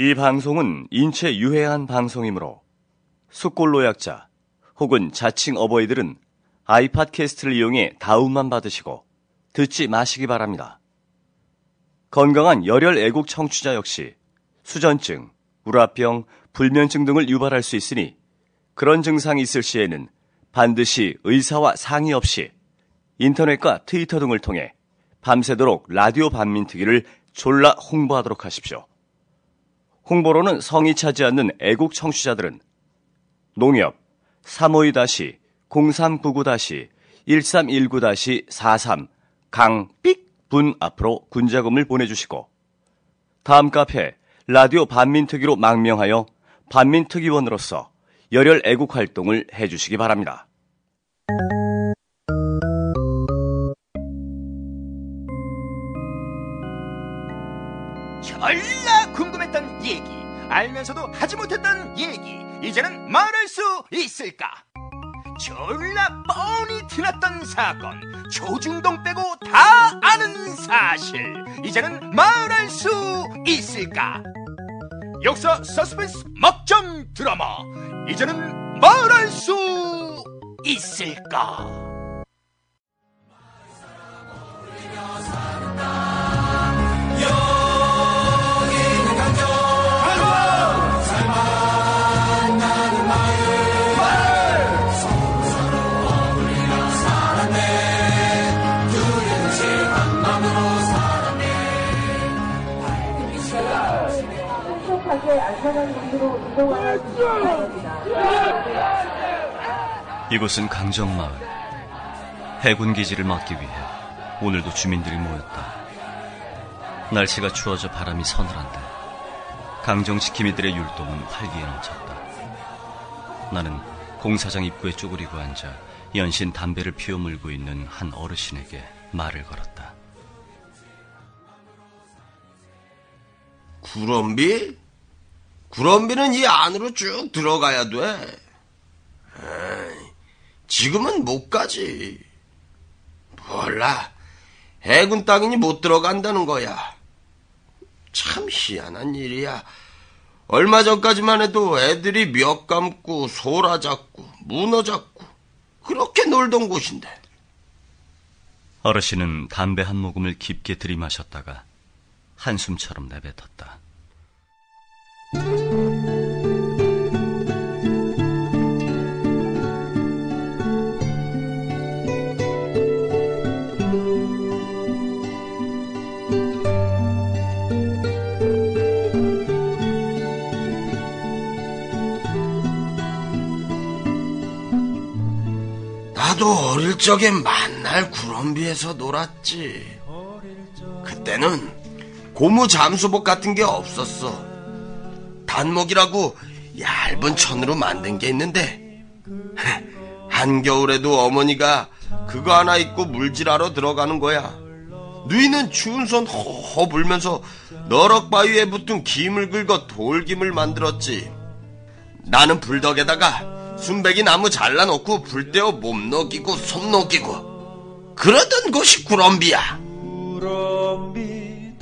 이 방송은 인체 유해한 방송이므로 숙골 노약자 혹은 자칭 어버이들은 아이팟캐스트를 이용해 다운만 받으시고 듣지 마시기 바랍니다. 건강한 열혈 애국 청취자 역시 수전증, 우라병, 불면증 등을 유발할 수 있으니 그런 증상이 있을 시에는 반드시 의사와 상의 없이 인터넷과 트위터 등을 통해 밤새도록 라디오 반민특위를 졸라 홍보하도록 하십시오. 홍보로는 성이 차지 않는 애국 청취자들은 농협 352-0399-1319-43 강삑 분 앞으로 군자금을 보내주시고 다음 카페 라디오 반민특위로 망명하여 반민특위원으로서 열혈 애국 활동을 해주시기 바랍니다. 얘기. 알면서도 하지 못했던 얘기. 이제는 말할 수 있을까? 졸라 뻔히 티났던 사건. 조중동 빼고 다 아는 사실. 이제는 말할 수 있을까? 역사 서스펜스 막장 드라마. 이제는 말할 수 있을까 신속하게 안전한 곳으로 이동하여 주시기 바랍니다. 이곳은 강정마을. 해군 기지를 막기 위해 오늘도 주민들이 모였다. 날씨가 추워져 바람이 서늘한데 강정 지킴이들의 율동은 활기에 넘쳤다. 나는 공사장 입구에 쪼그리고 앉아 연신 담배를 피워 물고 있는 한 어르신에게 말을 걸었다. 구럼비? 구럼비는 이 안으로 쭉 들어가야 돼. 에이, 지금은 못 가지. 몰라. 해군 땅이니 못 들어간다는 거야. 참 희한한 일이야. 얼마 전까지만 해도 애들이 멱 감고 소라 잡고 문어 잡고 그렇게 놀던 곳인데. 어르신은 담배 한 모금을 깊게 들이마셨다가 한숨처럼 내뱉었다. 나도 어릴 적에 만날 구럼비에서 놀았지. 그때는 고무 잠수복 같은 게 없었어. 단목이라고 얇은 천으로 만든 게 있는데 한겨울에도 어머니가 그거 하나 입고 물질하러 들어가는 거야. 누이는 추운 손 허허 불면서 너럭 바위에 붙은 김을 긁어 돌김을 만들었지. 나는 불덕에다가 순백이 나무 잘라놓고 불 떼어 몸 녹이고 손 녹이고 그러던 곳이 구럼비야. 구럼비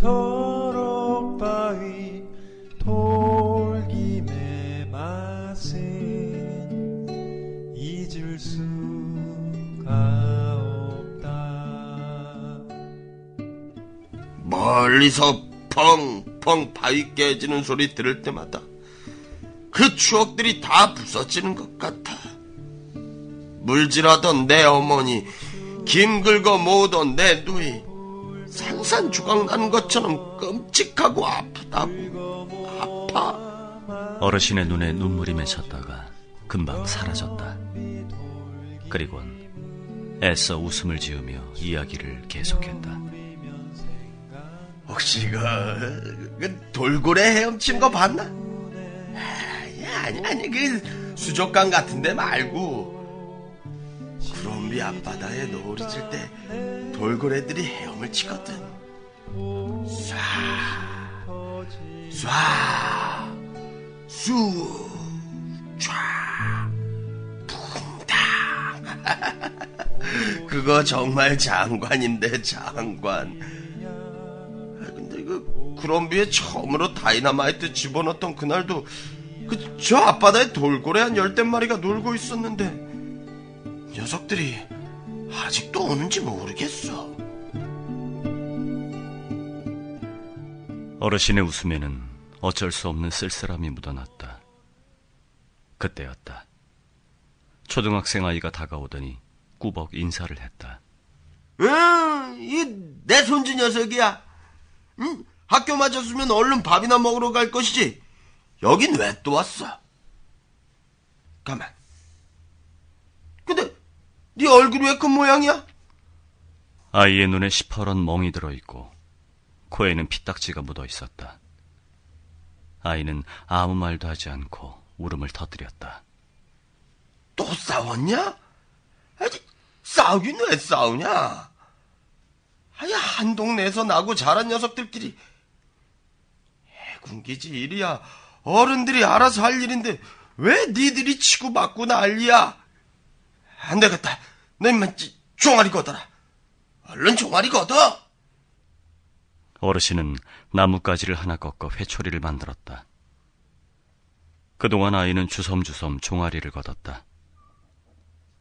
멀리서 펑펑 바위 깨지는 소리 들을 때마다 그 추억들이 다 부서지는 것 같아. 물질하던 내 어머니, 김 긁어 모으던 내 누이, 산산조각 나는 것처럼 끔찍하고 아프다고. 아파. 어르신의 눈에 눈물이 맺혔다가 금방 사라졌다. 그리곤 애써 웃음을 지으며 이야기를 계속했다. 혹시 그, 그 돌고래 헤엄친 거 봤나? 아니, 아니, 아니, 그 수족관 같은데 말고. 구럼비 앞바다에 노을이 질 때 돌고래들이 헤엄을 치거든. 쏴, 쏴, 쑥, 촤, 붕당. 그거 정말 장관인데, 장관. 그 구럼비에 처음으로 다이나마이트 집어넣었던 그날도 그 저 앞바다에 돌고래 한 열댓 마리가 놀고 있었는데 녀석들이 아직도 오는지 모르겠어. 어르신의 웃음에는 어쩔 수 없는 쓸쓸함이 묻어났다. 그때였다. 초등학생 아이가 다가오더니 꾸벅 인사를 했다. 응, 이 내 손주 녀석이야. 응? 학교 마쳤으면 얼른 밥이나 먹으러 갈 것이지. 여긴 왜 또 왔어? 가만. 근데 네 얼굴이 왜 그 모양이야? 아이의 눈에 시퍼런 멍이 들어 있고 코에는 피딱지가 묻어 있었다. 아이는 아무 말도 하지 않고 울음을 터뜨렸다. 또 싸웠냐? 아니, 싸우긴 왜 싸우냐? 아니, 한 동네에서 나고 자란 녀석들끼리. 해군기지 일이야. 어른들이 알아서 할 일인데, 왜 니들이 치고 맞고 난리야? 안 되겠다. 너 찌- 종아리 걷어라. 얼른 종아리 걷어! 어르신은 나뭇가지를 하나 꺾어 회초리를 만들었다. 그동안 아이는 주섬주섬 종아리를 걷었다.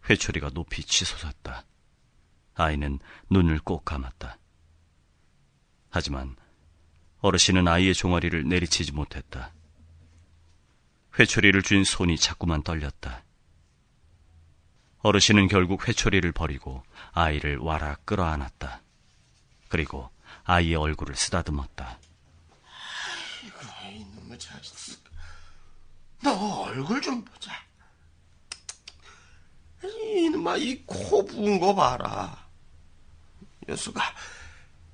회초리가 높이 치솟았다. 아이는 눈을 꼭 감았다. 하지만 어르신은 아이의 종아리를 내리치지 못했다. 회초리를 쥔 손이 자꾸만 떨렸다. 어르신은 결국 회초리를 버리고 아이를 와락 끌어안았다. 그리고 아이의 얼굴을 쓰다듬었다. 이놈의 자식. 너 얼굴 좀 보자. 이놈아, 이 코 부은 거 봐라. 여수가,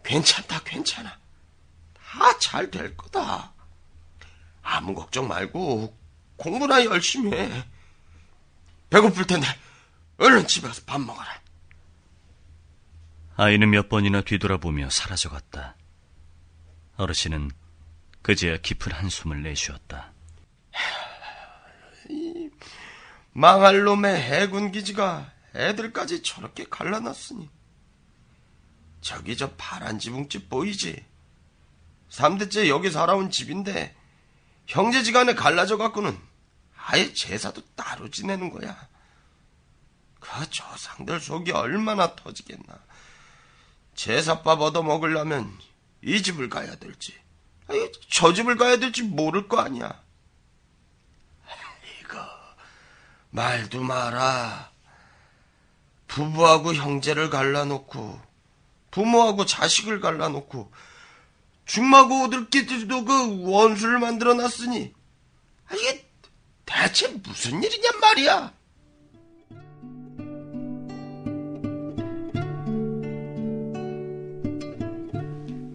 괜찮다, 괜찮아. 다 잘 될 거다. 아무 걱정 말고, 공부나 열심히 해. 배고플 텐데, 얼른 집에 가서 밥 먹어라. 아이는 몇 번이나 뒤돌아보며 사라져갔다. 어르신은 그제야 깊은 한숨을 내쉬었다. 망할 놈의 해군 기지가 애들까지 저렇게 갈라놨으니. 저기 저 파란 지붕집 보이지? 3대째 여기 살아온 집인데 형제지간에 갈라져 갖고는 아예 제사도 따로 지내는 거야. 그 조상들 속이 얼마나 터지겠나. 제사밥 얻어 먹으려면 이 집을 가야 될지, 아니, 저 집을 가야 될지 모를 거 아니야. 말도 마라. 부부하고 형제를 갈라놓고, 부모하고 자식을 갈라놓고, 중마고 오들끼들도 그 원수를 만들어 놨으니, 아, 이게 대체 무슨 일이냔 말이야.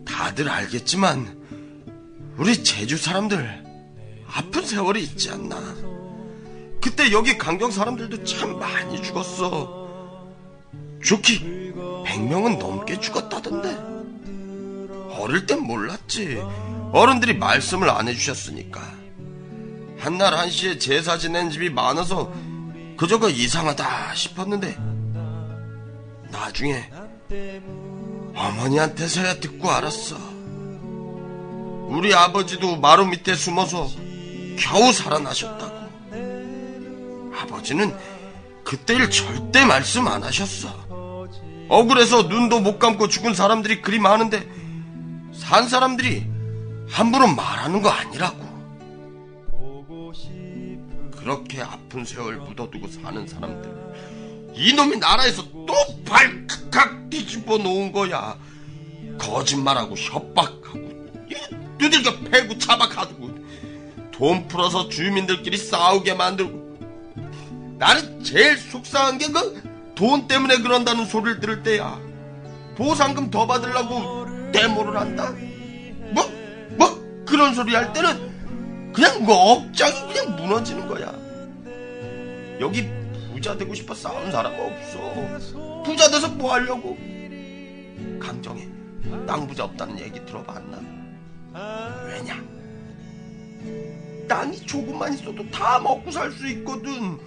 다들 알겠지만, 우리 제주 사람들, 아픈 세월이 있지 않나. 그때 여기 강경 사람들도 참 많이 죽었어. 좋기 100명은 넘게 죽었다던데. 어릴 땐 몰랐지. 어른들이 말씀을 안 해주셨으니까. 한날 한시에 제사 지낸 집이 많아서 그저거 이상하다 싶었는데 나중에 어머니한테서야 듣고 알았어. 우리 아버지도 마루 밑에 숨어서 겨우 살아나셨다고. 아버지는 그때 일 절대 말씀 안 하셨어. 억울해서 눈도 못 감고 죽은 사람들이 그리 많은데 산 사람들이 함부로 말하는 거 아니라고. 그렇게 아픈 세월 묻어두고 사는 사람들 이놈이 나라에서 또 발칵 뒤집어 놓은 거야. 거짓말하고 협박하고 두들겨 패고 차박하고 돈 풀어서 주민들끼리 싸우게 만들고 나는 제일 속상한 게그 돈 때문에 그런다는 소리를 들을 때야. 보상금 더 받으려고 데모를 한다? 뭐, 뭐, 그런 소리 할 때는 그냥 뭐 업장이 그냥 무너지는 거야. 여기 부자 되고 싶어 싸운 사람 없어. 부자 돼서 뭐 하려고? 강정에 땅 부자 없다는 얘기 들어봤나? 왜냐? 땅이 조금만 있어도 다 먹고 살 수 있거든.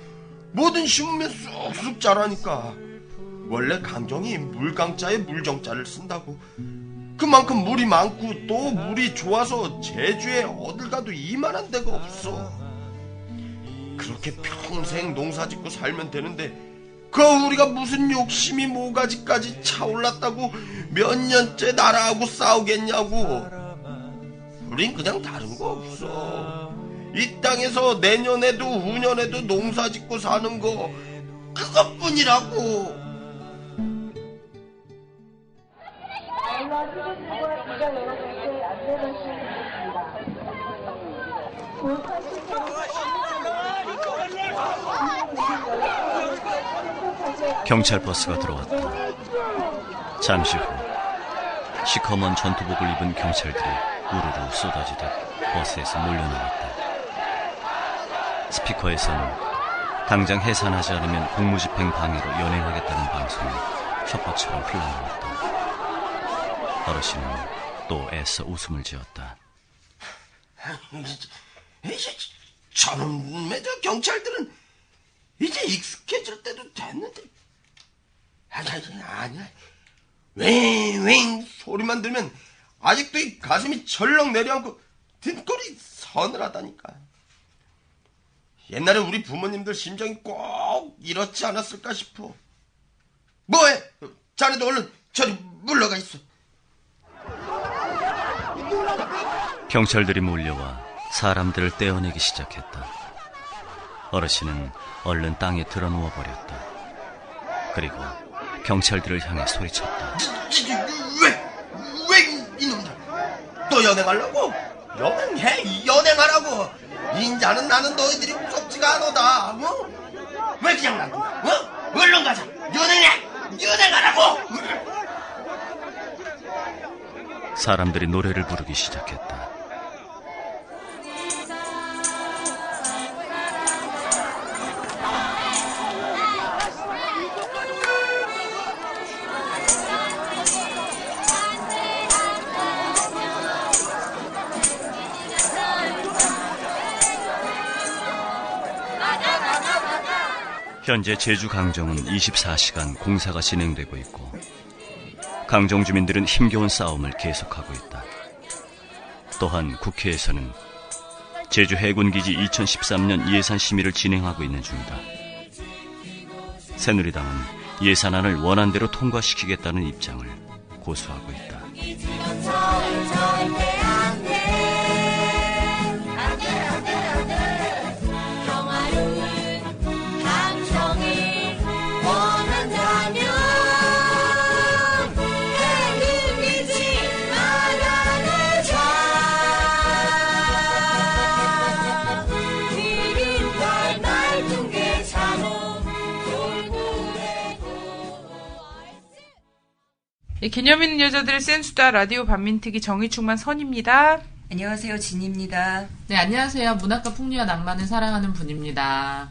뭐든 심으면 쑥쑥 자라니까. 원래 강정이 물강자에 물정자를 쓴다고. 그만큼 물이 많고 또 물이 좋아서 제주에 어딜 가도 이만한 데가 없어. 그렇게 평생 농사 짓고 살면 되는데 그 우리가 무슨 욕심이 모가지까지 차올랐다고 몇 년째 나라하고 싸우겠냐고. 우린 그냥 다른 거 없어. 이 땅에서 내년에도 후년에도 농사 짓고 사는 거 그것뿐이라고. 경찰 버스가 들어왔다. 잠시 후 시커먼 전투복을 입은 경찰들이 우르르 쏟아지듯 버스에서 몰려나왔다. 스피커에서는 당장 해산하지 않으면 공무집행 방해로 연행하겠다는 방송이 첩보처럼 흘러나왔다. 어르신은 또 애써 웃음을 지었다. 이제 저놈의 저 경찰들은 이제 익숙해질 때도 됐는데 아니 아니 아니야 웽웽 소리만 들면 아직도 이 가슴이 절렁 내려앉고 등골이 서늘하다니까 옛날에 우리 부모님들 심정이 꼭 이렇지 않았을까 싶어 뭐해 자네도 얼른 저리 물러가 있어 경찰들이 몰려와 사람들을 떼어내기 시작했다. 어르신은 얼른 땅에 드러누워 버렸다. 그리고 경찰들을 향해 소리쳤다. 왜, 왜 이놈들 또 연행하려고? 연행해, 연행하라고. 인자는 나는 너희들이 무섭지가 않오다. 어? 왜 그냥 놔둬? 어? 얼른 가자. 연행해, 연행하라고. 사람들이 노래를 부르기 시작했다. 현재 제주 강정은 24시간 공사가 진행되고 있고 강정 주민들은 힘겨운 싸움을 계속하고 있다. 또한 국회에서는 제주 해군기지 2013년 예산 심의를 진행하고 있는 중이다. 새누리당은 예산안을 원안대로 통과시키겠다는 입장을 고수하고 있다. 개념 있는 여자들의 센수다 라디오 반민특위 정의충만 선입니다. 안녕하세요, 진입니다. 네, 안녕하세요. 문학과 풍류와 낭만을 사랑하는 분입니다.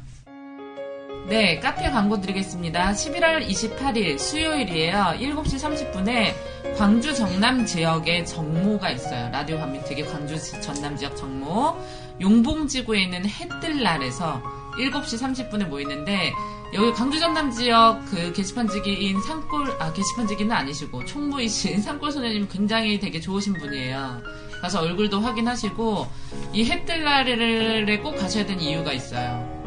네, 카페 광고 드리겠습니다. 11월 28일 수요일이에요. 7시 30분에 광주 정남 지역에 정모가 있어요. 라디오 반민특위 광주 전남 지역 정모. 용봉지구에 있는 해뜰날에서 7시 30분에 모이는데 여기 광주 전남 지역 그 게시판지기인 산골 아 게시판지기는 아니시고 총무이신 산골 소녀님 굉장히 되게 좋으신 분이에요. 가서 얼굴도 확인하시고 이 해뜰날에 꼭 가셔야 되는 이유가 있어요.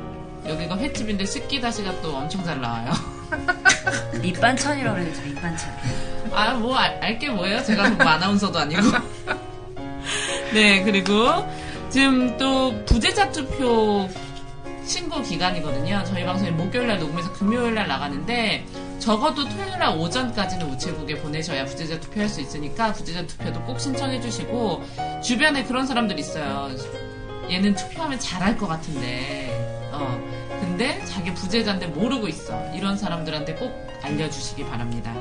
여기가 횟집인데 습기다시가 또 엄청 잘 나와요. 밑반찬이라고 그래야죠, 밑반찬. 아, 뭐, 알게 뭐예요? 제가 뭐 아나운서도 아니고. 네, 그리고 지금 또 부재자 투표 신고 기간이거든요. 저희 방송이 목요일날 녹음해서 금요일날 나가는데 적어도 토요일날 오전까지는 우체국에 보내셔야 부재자 투표할 수 있으니까 부재자 투표도 꼭 신청해 주시고 주변에 그런 사람들 있어요. 얘는 투표하면 잘할 것 같은데 어 근데 자기 부재자인데 모르고 있어. 이런 사람들한테 꼭 알려주시기 바랍니다.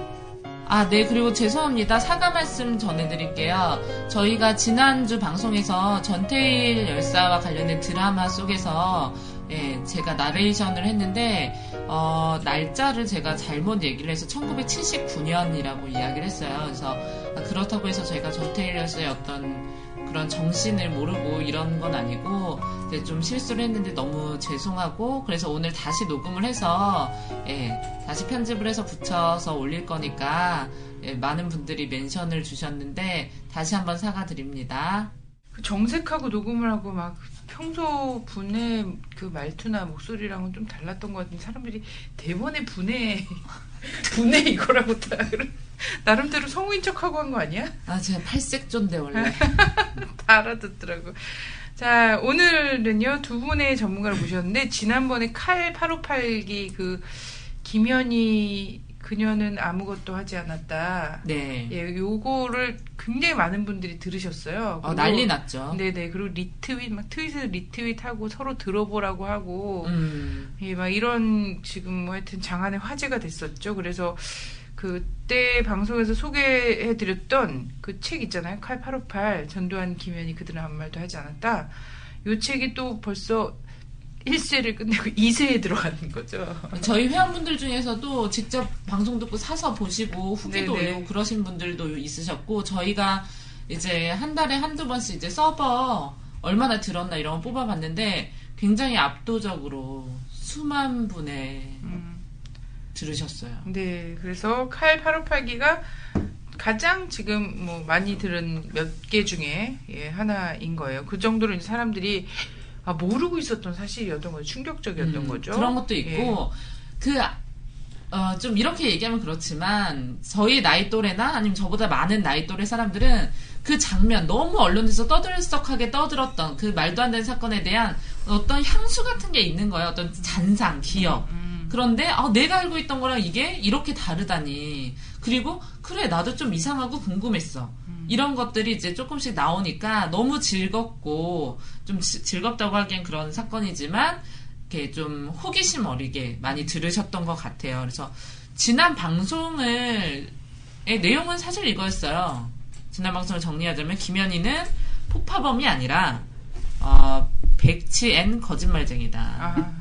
아, 네, 그리고 죄송합니다. 사과 말씀 전해드릴게요. 저희가 지난주 방송에서 전태일 열사와 관련된 드라마 속에서 예, 제가 나레이션을 했는데, 어, 날짜를 제가 잘못 얘기를 해서 1979년이라고 이야기를 했어요. 그래서 아, 그렇다고 해서 저희가 전태일 열사의 어떤 그런 정신을 모르고 이런 건 아니고 좀 실수를 했는데 너무 죄송하고 그래서 오늘 다시 녹음을 해서 예, 다시 편집을 해서 붙여서 올릴 거니까 예, 많은 분들이 멘션을 주셨는데 다시 한번 사과드립니다. 그 정색하고 녹음을 하고 막 평소 분의 그 말투나 목소리랑은 좀 달랐던 것 같은데 사람들이 대본의 분의 분의 이거라고 다 나름대로 성우인 척하고 한 거 아니야? 아 제가 팔색조인데 원래. 다 알아듣더라고. 자, 오늘은요, 두 분의 전문가를 모셨는데, 지난번에 칼 8582, 그, 김현희, 그녀는 아무것도 하지 않았다. 네. 예, 요거를 굉장히 많은 분들이 들으셨어요. 어, 난리 났죠. 네네. 그리고 리트윗, 막 트윗에서 리트윗하고 서로 들어보라고 하고, 음. 예, 막 이런 지금 뭐 하여튼 장안의 화제가 됐었죠. 그래서 그때 방송에서 소개해드렸던 그 책 있잖아요. 칼858 전두환 김현희 그들은 아무 말도 하지 않았다. 요 책이 또 벌써 1세를 끝내고 2세에 들어가는 거죠. 저희 회원분들 중에서도 직접 방송 듣고 사서 보시고 후기도 네네. 올리고 그러신 분들도 있으셨고 저희가 이제 한 달에 한두 번씩 이제 서버 얼마나 들었나 이런 거 뽑아봤는데 굉장히 압도적으로 수만 분의 음, 들으셨어요. 네, 그래서 칼 858기가 가장 지금 뭐 많이 들은 몇 개 중에 예, 하나인 거예요. 그 정도로 이제 사람들이 아, 모르고 있었던 사실이었던 거죠. 충격적이었던 음, 거죠. 그런 것도 예. 있고 그 어, 좀 이렇게 얘기하면 그렇지만 저희 나이 또래나 아니면 저보다 많은 나이 또래 사람들은 그 장면 너무 언론에서 떠들썩하게 떠들었던 그 말도 안 되는 사건에 대한 어떤 향수 같은 게 있는 거예요. 어떤 잔상, 기억. 음, 그런데 아, 내가 알고 있던 거랑 이게 이렇게 다르다니. 그리고 그래 나도 좀 이상하고 궁금했어. 이런 것들이 이제 조금씩 나오니까 너무 즐겁고 좀 지- 즐겁다고 하기엔 그런 사건이지만 이렇게 좀 호기심 어리게 많이 들으셨던 것 같아요. 그래서 지난 방송을 의 내용은 사실 이거였어요. 지난 방송을 정리하자면 김현희는 폭파범이 아니라 어, 백치 and 거짓말쟁이다. 아, 복-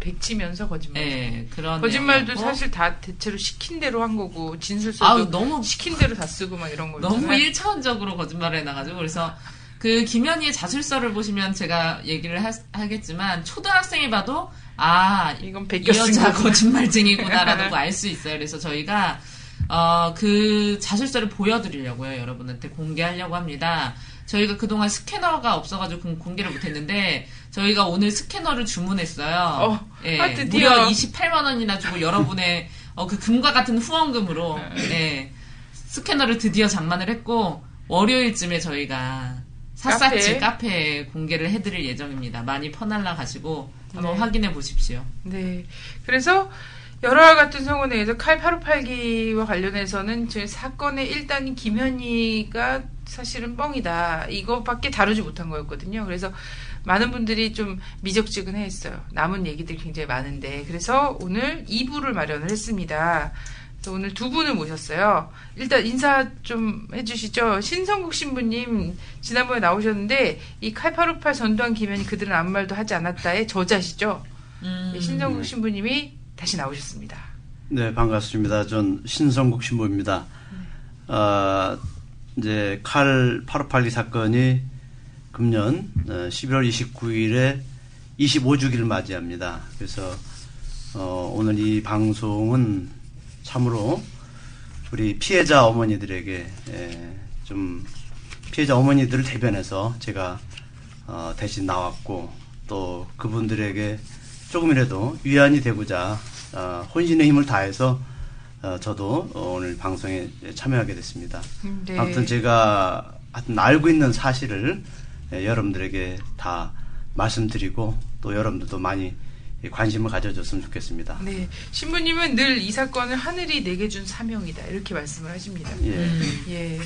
백치면서 거짓말. 예, 그런 거짓말도 내용이었고. 사실 다 대체로 시킨 대로 한 거고 진술서도 아우 너무 시킨 대로 다 쓰고 막 이런 거 너무. 일차원적으로 거짓말을 해놔가지고 그래서 그 김현희의 자술서를 보시면 제가 얘기를 하, 겠지만 초등학생이 봐도 아 이건 이 여자. 거짓말쟁이구나라는 거 알 수 있어요. 그래서 저희가 어, 그 자술서를 보여드리려고요. 여러분한테 공개하려고 합니다. 저희가 그동안 스캐너가 없어가지고 공- 공개를 못했는데 저희가 오늘 스캐너를 주문했어요. 어, 예, 아, 드디어. 무려 28만 원이나 주고 여러분의 어, 그 금과 같은 후원금으로 예, 스캐너를 드디어 장만을 했고 월요일쯤에 저희가 샅샅이 카페에? 카페에 공개를 해드릴 예정입니다. 많이 퍼날라 가시고 한번 네. 확인해 보십시오. 네. 그래서 여러와 같은 성원에 의해서 칼 858기와 관련해서는 제 사건의 일단이 김현희가 사실은 뻥이다. 이거밖에 다루지 못한 거였거든요. 그래서 많은 분들이 좀 미적지근해 했어요. 남은 얘기들이 굉장히 많은데. 그래서 오늘 2부를 마련을 했습니다. 그래서 오늘 두 분을 모셨어요. 일단 인사 좀 해주시죠. 신성국 신부님 지난번에 나오셨는데 이 칼858 전두환 김현희 그들은 아무 말도 하지 않았다의 저자시죠. 음, 네, 신성국 신부님이 다시 나오셨습니다. 네, 반갑습니다. 전 신성국 신부입니다. 어, 이제 칼8582 사건이 금년 어, 11월 29일에 25주기를 맞이합니다. 그래서 어, 오늘 이 방송은 참으로 우리 피해자 어머니들에게 예, 좀 피해자 어머니들을 대변해서 제가 어, 대신 나왔고 또 그분들에게 조금이라도 위안이 되고자 어, 혼신의 힘을 다해서 어, 저도 어, 오늘 방송에 참여하게 됐습니다. 음, 네. 아무튼 제가 하여튼 알고 있는 사실을 예, 여러분들에게 다 말씀드리고 또 여러분들도 많이 관심을 가져줬으면 좋겠습니다. 네, 신부님은 늘 이 사건을 하늘이 내게 준 사명이다 이렇게 말씀을 하십니다. 예. 예.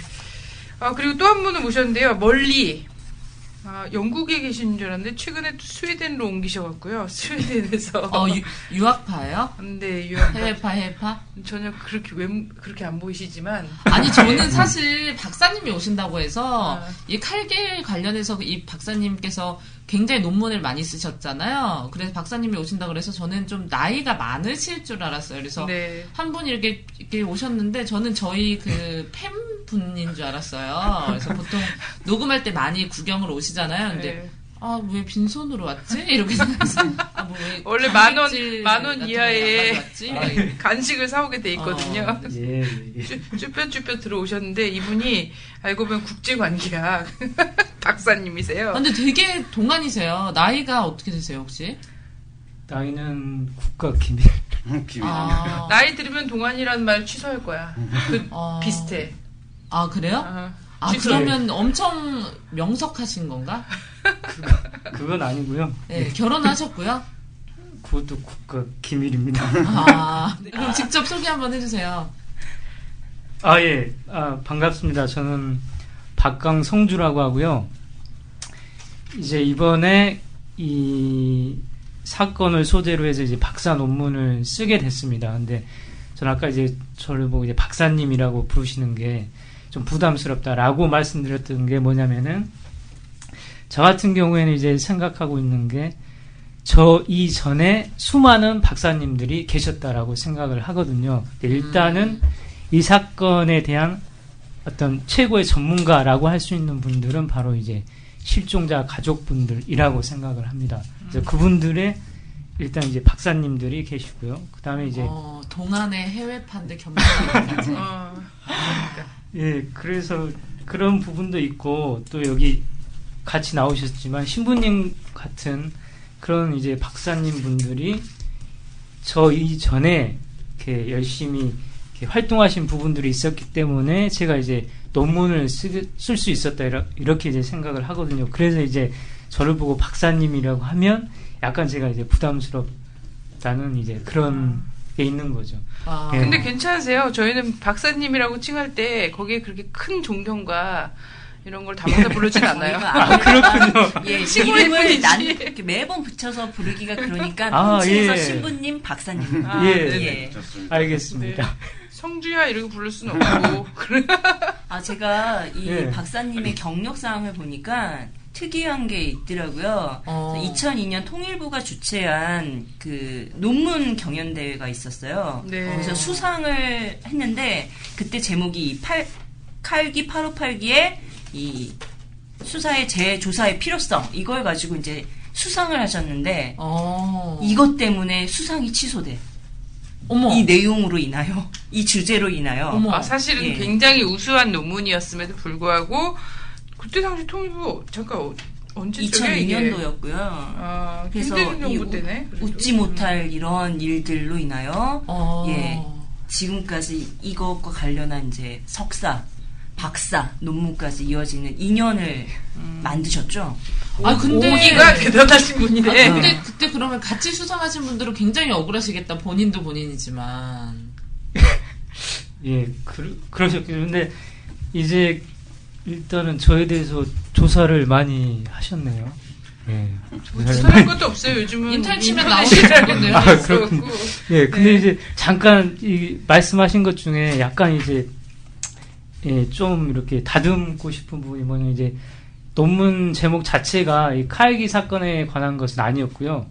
아, 그리고 또 한 분을 모셨는데요. 멀리 아, 영국에 계신 줄 알았는데 최근에 또 스웨덴으로 옮기셔갖고요. 스웨덴에서 어, 유, 유학파예요? 네 유학 해외파, 해외파? 전혀 그렇게 외 그렇게 안 보이시지만 아니 저는 사실 박사님이 오신다고 해서 아. 이 칼길 관련해서 이 박사님께서 굉장히 논문을 많이 쓰셨잖아요. 그래서 박사님이 오신다 그래서 저는 좀 나이가 많으실 줄 알았어요. 그래서 네. 한 분이 이렇게, 이렇게 오셨는데 저는 저희 그 팬 분인 줄 알았어요. 그래서 보통 녹음할 때 많이 구경을 오시잖아요. 근데 네. 아, 왜 빈손으로 왔지? 이렇게 생각했어요. 아, 뭐왜 원래 만 원, 단백질 만원 이하의 거 가져왔지? 간식을 사오게 돼 있거든요. 어. 예, 예. 쭈- 쭈뼛쭈뼛 들어오셨는데 이분이 알고 보면 국제관계학 박사님이세요. 아, 근데 되게 동안이세요. 나이가 어떻게 되세요, 혹시? 나이는 국가 기밀. 기밀. 아, 나이 들으면 동안이라는 말 취소할 거야. 그 어. 비슷해. 아, 그래요? 어. 아, 취소해. 그러면 엄청 명석하신 건가? 그건 아니고요. 네, 결혼하셨고요. 그것도 국가 기밀입니다. 아, 네, 그럼 직접 소개 한번 해주세요. 아, 예. 아, 반갑습니다. 저는 박강성주라고 하고요. 이제 이번에 이 사건을 소재로 해서 이제 박사 논문을 쓰게 됐습니다. 근데 저는 아까 이제 저를 보고 이제 박사님이라고 부르시는 게 좀 부담스럽다라고 말씀드렸던 게 뭐냐면은 저 같은 경우에는 이제 생각하고 있는 게 저 이전에 수많은 박사님들이 계셨다라고 생각을 하거든요. 일단은 이 사건에 대한 어떤 최고의 전문가라고 할 수 있는 분들은 바로 이제 실종자 가족분들이라고 생각을 합니다. 그래서 그분들의 일단 이제 박사님들이 계시고요. 그 다음에 이제 어, 동안의 해외판들 겸사겸사. 어. 예, 그래서 그런 부분도 있고 또 여기 같이 나오셨지만 신부님 같은 그런 이제 박사님 분들이 저 이전에 이렇게 열심히 이렇게 활동하신 부분들이 있었기 때문에 제가 이제 논문을 쓸 수 있었다 이렇게 이제 생각을 하거든요. 그래서 이제 저를 보고 박사님이라고 하면 약간 제가 이제 부담스럽다는 이제 그런 게 있는 거죠. 아, 예. 근데 괜찮으세요? 저희는 박사님이라고 칭할 때 거기에 그렇게 큰 존경과 이런 걸 담아서 부르진 않아요. 아, 그렇군요. 예, 시골 이름을. 난 이렇게 매번 붙여서 부르기가 그러니까 아, 통칭해서 예. 신부님, 박사님. 아, 예, 네네. 알겠습니다. 성주야 이렇게 부를 수는 없고. 아, 제가 이 예. 박사님의 경력사항을 보니까 특이한 게 있더라고요. 어. 2002년 통일부가 주최한 그 논문 경연 대회가 있었어요. 네. 그래서 수상을 했는데 그때 제목이 이 팔, 칼기 8582의 이 수사의 재조사의 필요성 이걸 가지고 이제 수상을 하셨는데 어. 이것 때문에 수상이 취소돼. 어머. 이 내용으로 인하여 이 주제로 인하여 어머. 아, 사실은 예. 굉장히 우수한 논문이었음에도 불구하고 그때 당시 통일부 잠깐 이게? 2002년도였고요. 아, 그래서 이 정부 때네. 웃지 못할 이런 일들로 인하여 어. 예 지금까지 이것과 관련한 이제 석사, 박사 논문까지 이어지는 인연을 만드셨죠. 아, 근데. 오기가 대단하신 분이네. 아, 근데 그때 그러면 같이 수상하신 분들은 굉장히 억울하시겠다. 본인도 본인이지만. 예, 그, 그러셨군요. 근데 이제 일단은 저에 대해서 조사를 많이 하셨네요. 예, 많이. 것도 없어요. 요즘은 인터넷 치면 텐데요. 아. 그렇군요. 예, 근데 네. 이제 잠깐 이 말씀하신 것 중에 약간 이제 예, 좀 이렇게 다듬고 싶은 부분이 뭐냐면 이제 논문 제목 자체가 이 카이기 사건에 관한 것은 아니었고요.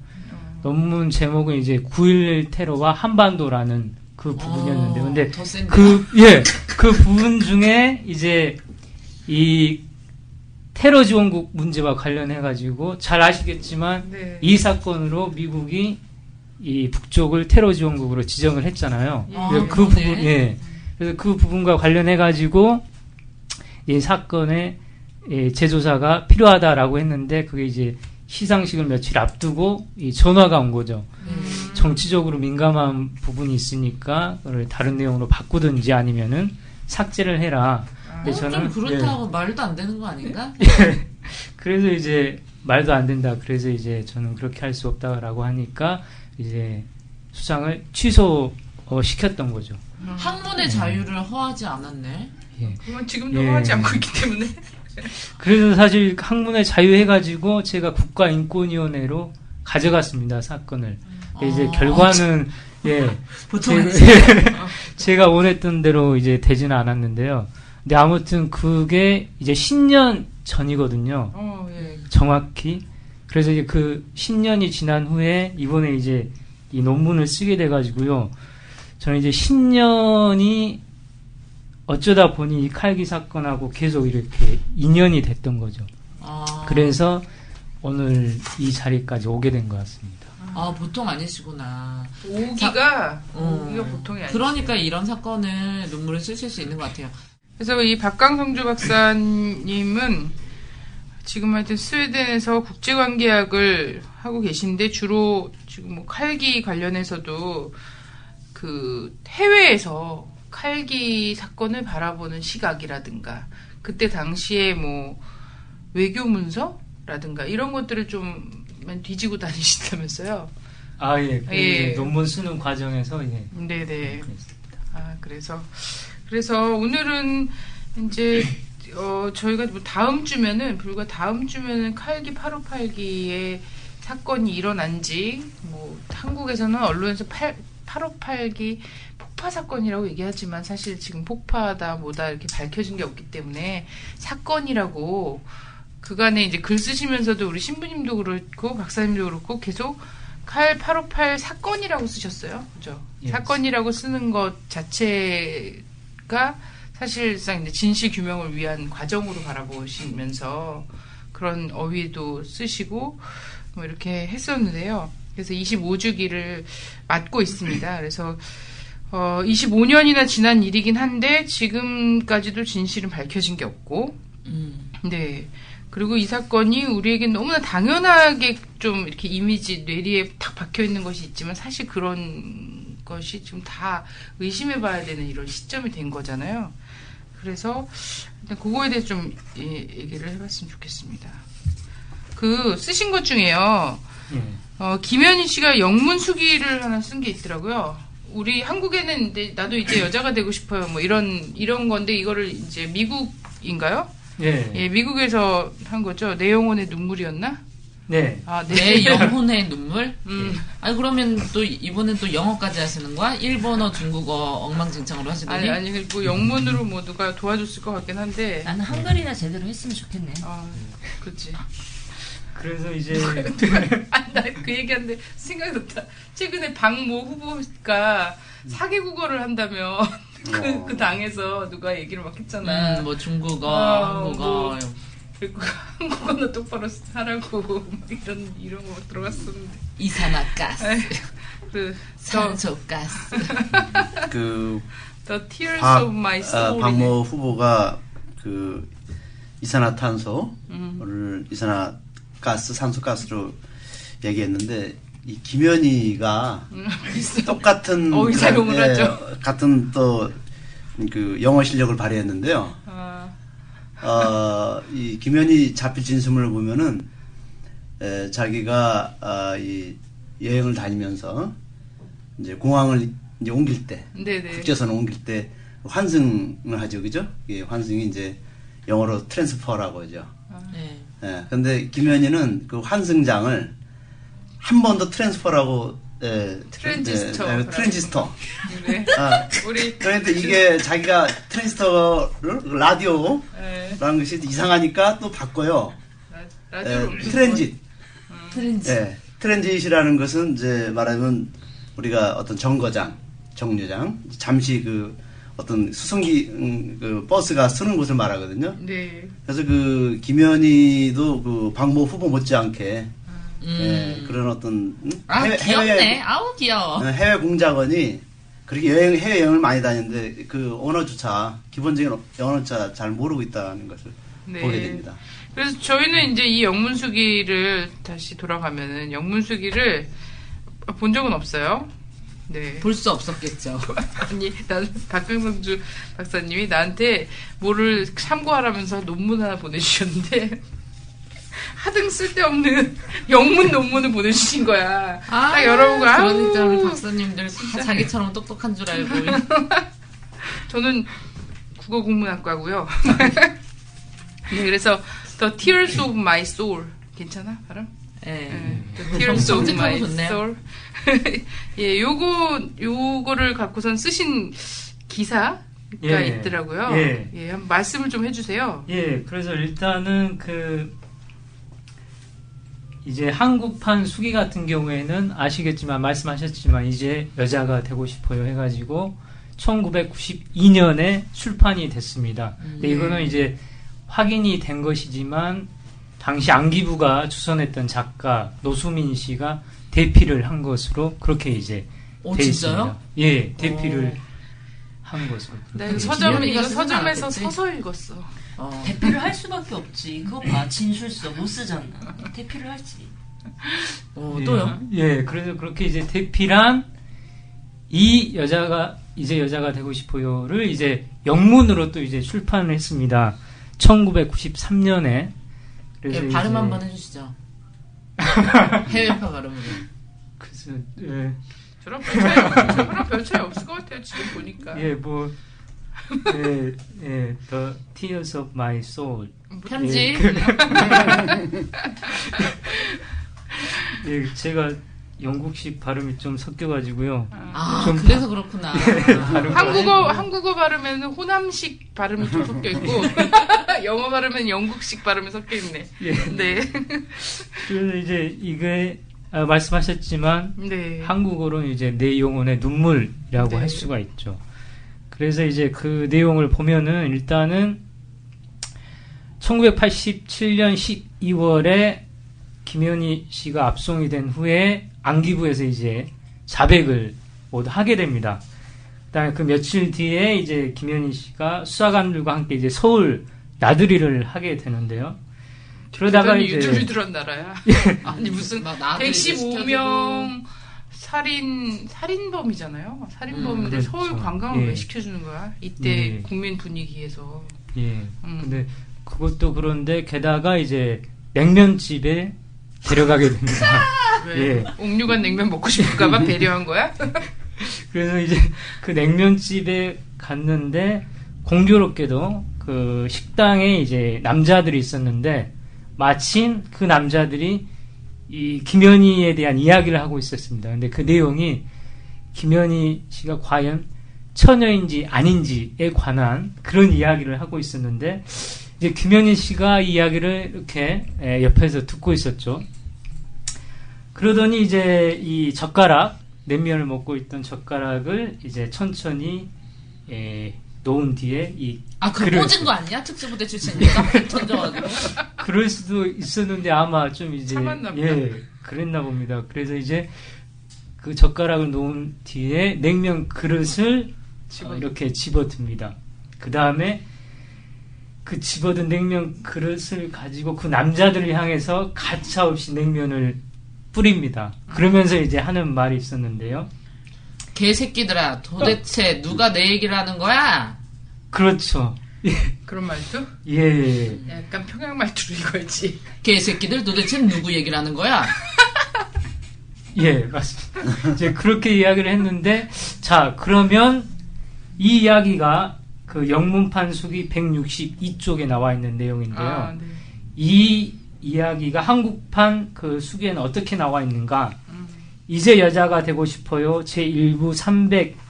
논문 제목은 이제 9.11 테러와 한반도라는 그 부분이었는데, 어, 근데? 그, 예, 그 부분 중에 이제 이 테러 지원국 문제와 관련해가지고 잘 아시겠지만 네. 이 사건으로 미국이 이 북쪽을 테러 지원국으로 지정을 했잖아요. 아, 그. 부분, 예. 그래서 그 부분과 관련해 가지고 이 사건의 예, 재조사가 필요하다라고 했는데 그게 이제 시상식을 며칠 앞두고 이 전화가 온 거죠. 음. 정치적으로 민감한 부분이 있으니까 그걸 다른 내용으로 바꾸든지 아니면은 삭제를 해라. 근데 어, 좀 예. 그렇다고 말도 안 되는 거 아닌가? 그래서 이제 말도 안 된다. 그래서 이제 저는 그렇게 할 수 없다라고 하니까 이제 수상을 취소 어, 시켰던 거죠. 학문의 자유를 허하지 않았네. 예. 그건 지금도 예. 하지 않고 있기 때문에. 그래서 사실 학문의 자유 해가지고 제가 국가인권위원회로 가져갔습니다 사건을. 근데 이제 어. 결과는 예 보통은 제가, 제가 원했던 대로 이제 되지는 않았는데요. 근데 아무튼 그게 이제 10년 전이거든요. 어, 예. 정확히. 그래서 이제 그 10년이 지난 후에 이번에 이제 이 논문을 쓰게 돼가지고요. 저는 이제 10년이 어쩌다 보니 이 칼기 사건하고 계속 이렇게 인연이 됐던 거죠. 아. 그래서 오늘 이 자리까지 오게 된 것 같습니다. 아, 보통 아니시구나. 오기가 어. 오기가 보통이 아니죠. 그러니까 이런 사건을 눈물을 쓰실 수 있는 것 같아요. 그래서 이 박강성주 박사님은 지금 하여튼 스웨덴에서 국제관계학을 하고 계신데 주로 지금 뭐 칼기 관련해서도 그 해외에서 칼기 사건을 바라보는 시각이라든가 그때 당시에 뭐 외교 문서라든가 이런 것들을 좀 뒤지고 다니신다면서요. 아, 예. 그 예. 논문 쓰는 과정에서, 예. 네네. 아, 그래서, 그래서 오늘은 이제, 어, 저희가 뭐 다음 주면은, 불과 다음 주면은 칼기 8582의 사건이 일어난 지, 뭐, 한국에서는 언론에서 8, 8582 폭파 사건이라고 얘기하지만 사실 지금 폭파다 뭐다 이렇게 밝혀진 게 없기 때문에 사건이라고 그간에 이제 글 쓰시면서도 우리 신부님도 그렇고 박사님도 그렇고 계속 칼 858 사건이라고 쓰셨어요. 그죠? 예. 사건이라고 쓰는 것 자체가 사실상 이제 진실 규명을 위한 과정으로 바라보시면서 그런 어휘도 쓰시고 뭐 이렇게 했었는데요. 그래서 25주기를 맞고 있습니다. 그래서 어 25년이나 지난 일이긴 한데 지금까지도 진실은 밝혀진 게 없고 음. 네. 그리고 이 사건이 우리에게 너무나 당연하게 좀 이렇게 이미지 뇌리에 탁 박혀 있는 것이 있지만 사실 그런 것이 좀다 의심해 봐야 되는 이런 시점이 된 거잖아요. 그래서 일단 그거에 대해서 좀 예, 얘기를 해봤으면 좋겠습니다. 그 쓰신 것 중에요. 예. 어, 김현희 씨가 영문 수기를 하나 쓴 게 있더라고요. 우리 한국에는 이제 나도 이제 여자가 되고 싶어요. 뭐 이런 이런 건데 이거를 이제 미국인가요? 예. 예, 미국에서 한 거죠. 내 영혼의 눈물이었나? 네. 아, 내 영혼의 눈물? 음. 아니, 그러면 또 이번엔 또 영어까지 하시는 거야? 일본어, 중국어 엉망진창으로 하시더니? 아니 아니 뭐 영문으로 뭐 누가 도와줬을 것 같긴 한데. 나는 한글이나 제대로 했으면 좋겠네. 아, 그렇지. 그래서 이제 나그 얘기하는데 생각났다. 최근에 박모 후보가 사개 국어를 한다며 그, 그 당에서 누가 얘기를 막 했잖아. 음, 뭐 중국어, 아, 한국어. 뭐, 그리고 한국어는 똑바로 하라고 막 이런 이런 거막 들어갔었는데. 이산화가스, 그 산소가스. 그 The Tears 박, of My 아, Soul. 박모 후보가 그 이산화탄소를 음. 이산화 가스, 산소가스로 얘기했는데 이 김현희가 음, 똑같은 어, 그런, 예. 같은 또 그 영어 실력을 발휘했는데요. 아, 어, 이 김현희 자필 진술을 보면은 에, 자기가 아, 이 여행을 다니면서 이제 공항을 이제 옮길 때 네네. 국제선 옮길 때 환승을 하죠, 그죠? 예, 환승이 이제 영어로 transfer라고 하죠. 네. 예, 근데 김현희는 그 환승장을 한 번 더 transfer라고 예, 트랜지스터. 예, 예, 트랜지스터. 네. 아, 우리 그런데 이게 자기가 트랜지스터를 라디오라는 네. 것이 이상하니까 또 바꿔요. 라- 예, transit. transit. 예, transit이라는 것은 이제 말하면 우리가 어떤 정거장, 정류장, 잠시 그 어떤 수송기 음, 그 버스가 서는 곳을 말하거든요. 네. 그래서 그 김현희도 그 방모 후보 못지않게 음. 예, 그런 어떤 음? 아, 해외- 귀엽네. 해외- 아우, 귀여워. 어, 해외 공작원이 그렇게 여행 해외 여행을 많이 다니는데 그 언어조차 기본적인 언어조차 잘 모르고 있다는 것을 네. 보게 됩니다. 그래서 저희는 이제 이 영문수기를 다시 돌아가면은 영문수기를 본 적은 없어요. 네. 볼 수 없었겠죠. 아니, 난 박강성주 박사님이 나한테 뭐를 참고하라면서 논문 하나 보내주셨는데 하등 쓸데없는 영문 논문을 보내주신 거야. 딱 열어보고 그러니까 우리 박사님들 다 자기처럼 똑똑한 줄 알고. 저는 국어 국문학과고요. 네, 그래서 The Tears of My Soul 괜찮아 발음? 예. 네, The Tears of 정직하고 My 좋네요. Soul. 예, 요거 요거를 갖고선 쓰신 기사가 예. 있더라고요. 예. 예, 한번 말씀을 좀 해주세요. 예, 그래서 일단은 그 이제 한국판 수기 같은 경우에는 아시겠지만 말씀하셨지만 이제 여자가 되고 싶어요 해가지고 1992년에 출판이 됐습니다. 근데 네. 이거는 이제 확인이 된 것이지만 당시 안기부가 추선했던 작가 노수민 씨가 대피를 한 것으로 그렇게 이제 오, 돼 진짜요? 있습니다. 예, 대피를 한 것으로. 나 그렇게 이거 서점 서점에서? 서서 읽었어. 어. 대피를 할 수밖에 없지. 그거 봐. 진술서 못 쓰잖아. 대피를 할지. 어, 예, 또요? 예, 그래서 그렇게 이제 대피란 이 여자가 이제 여자가 되고 싶어요를 이제 영문으로 또 이제 출판을 했습니다. 1993년에. 예, 발음 한번 해주시죠. 해외파 발음으로. 그래서 예, 저랑 별 차이 저랑 별 차이 없을 것 같아요. 지금 보니까. 예, 뭐 예, 예, The Tears of My Soul. 편지. 예, 그- 예, 제가 영국식 발음이 좀 섞여가지고요. 아, 좀 그래서 그렇구나. 발음- 한국어 한국어 발음에는 호남식 발음이 좀 섞여 있고 영어 발음은 영국식 발음이 섞여 있네. 예. 네. 그래서 이제 이게 아, 말씀하셨지만 네. 한국어로는 이제 내 영혼의 눈물이라고 네. 할 수가 있죠. 그래서 이제 그 내용을 보면은 일단은 1987년 12월에 김현희 씨가 압송이 된 후에 안기부에서 이제 자백을 모두 하게 됩니다. 그다음에 그 며칠 뒤에 이제 김현희 씨가 수사관들과 함께 이제 서울 나들이를 하게 되는데요. 그러다가 이제 유들유들한 나라야. 아니 무슨 막 나한테 이제 115명 살인 살인범이잖아요. 살인범인데 음, 서울 그렇죠. 관광을 예. 왜 시켜주는 거야? 이때 예. 국민 분위기에서. 예. 음. 근데 그것도 그런데 게다가 이제 냉면집에 데려가게 됩니다. 왜 예. 옥류관 냉면 먹고 싶을까봐 배려한 거야? 그래서 이제 그 냉면집에 갔는데 공교롭게도 그 식당에 이제 남자들이 있었는데 마침 그 남자들이 이 김현희에 대한 이야기를 하고 있었습니다. 근데 그 내용이 김현희 씨가 과연 처녀인지 아닌지에 관한 그런 이야기를 하고 있었는데 이제 김현희 씨가 이 이야기를 이렇게 에, 옆에서 듣고 있었죠. 그러더니 이제 이 젓가락 냉면을 먹고 있던 젓가락을 이제 천천히 에, 놓은 뒤에 이 아, 그 글을 꽂은 거 아니야? 특수부대 출신이니까 던져가지고. 그럴 수도 있었는데 아마 좀 이제 참았나 보다. 예 그랬나 봅니다. 그래서 이제 그 젓가락을 놓은 뒤에 냉면 그릇을 집어- 어, 이렇게 집어듭니다. 그 다음에 그 집어든 냉면 그릇을 가지고 그 남자들을 향해서 가차없이 냉면을 뿌립니다. 그러면서 이제 하는 말이 있었는데요. 개새끼들아, 도대체 누가 내 얘기를 하는 거야? 그렇죠. 그런 말도? 예, 예. 약간 평양 말투로 이거지. 개새끼들 도대체 누구 얘기를 하는 거야? 예, 맞습니다. 이제 그렇게 이야기를 했는데, 자, 그러면 이 이야기가 그 영문판 수기 162쪽에 나와 있는 내용인데요. 아, 네. 이 이야기가 한국판 그 수기에는 어떻게 나와 있는가? 음. 이제 여자가 되고 싶어요. 제1부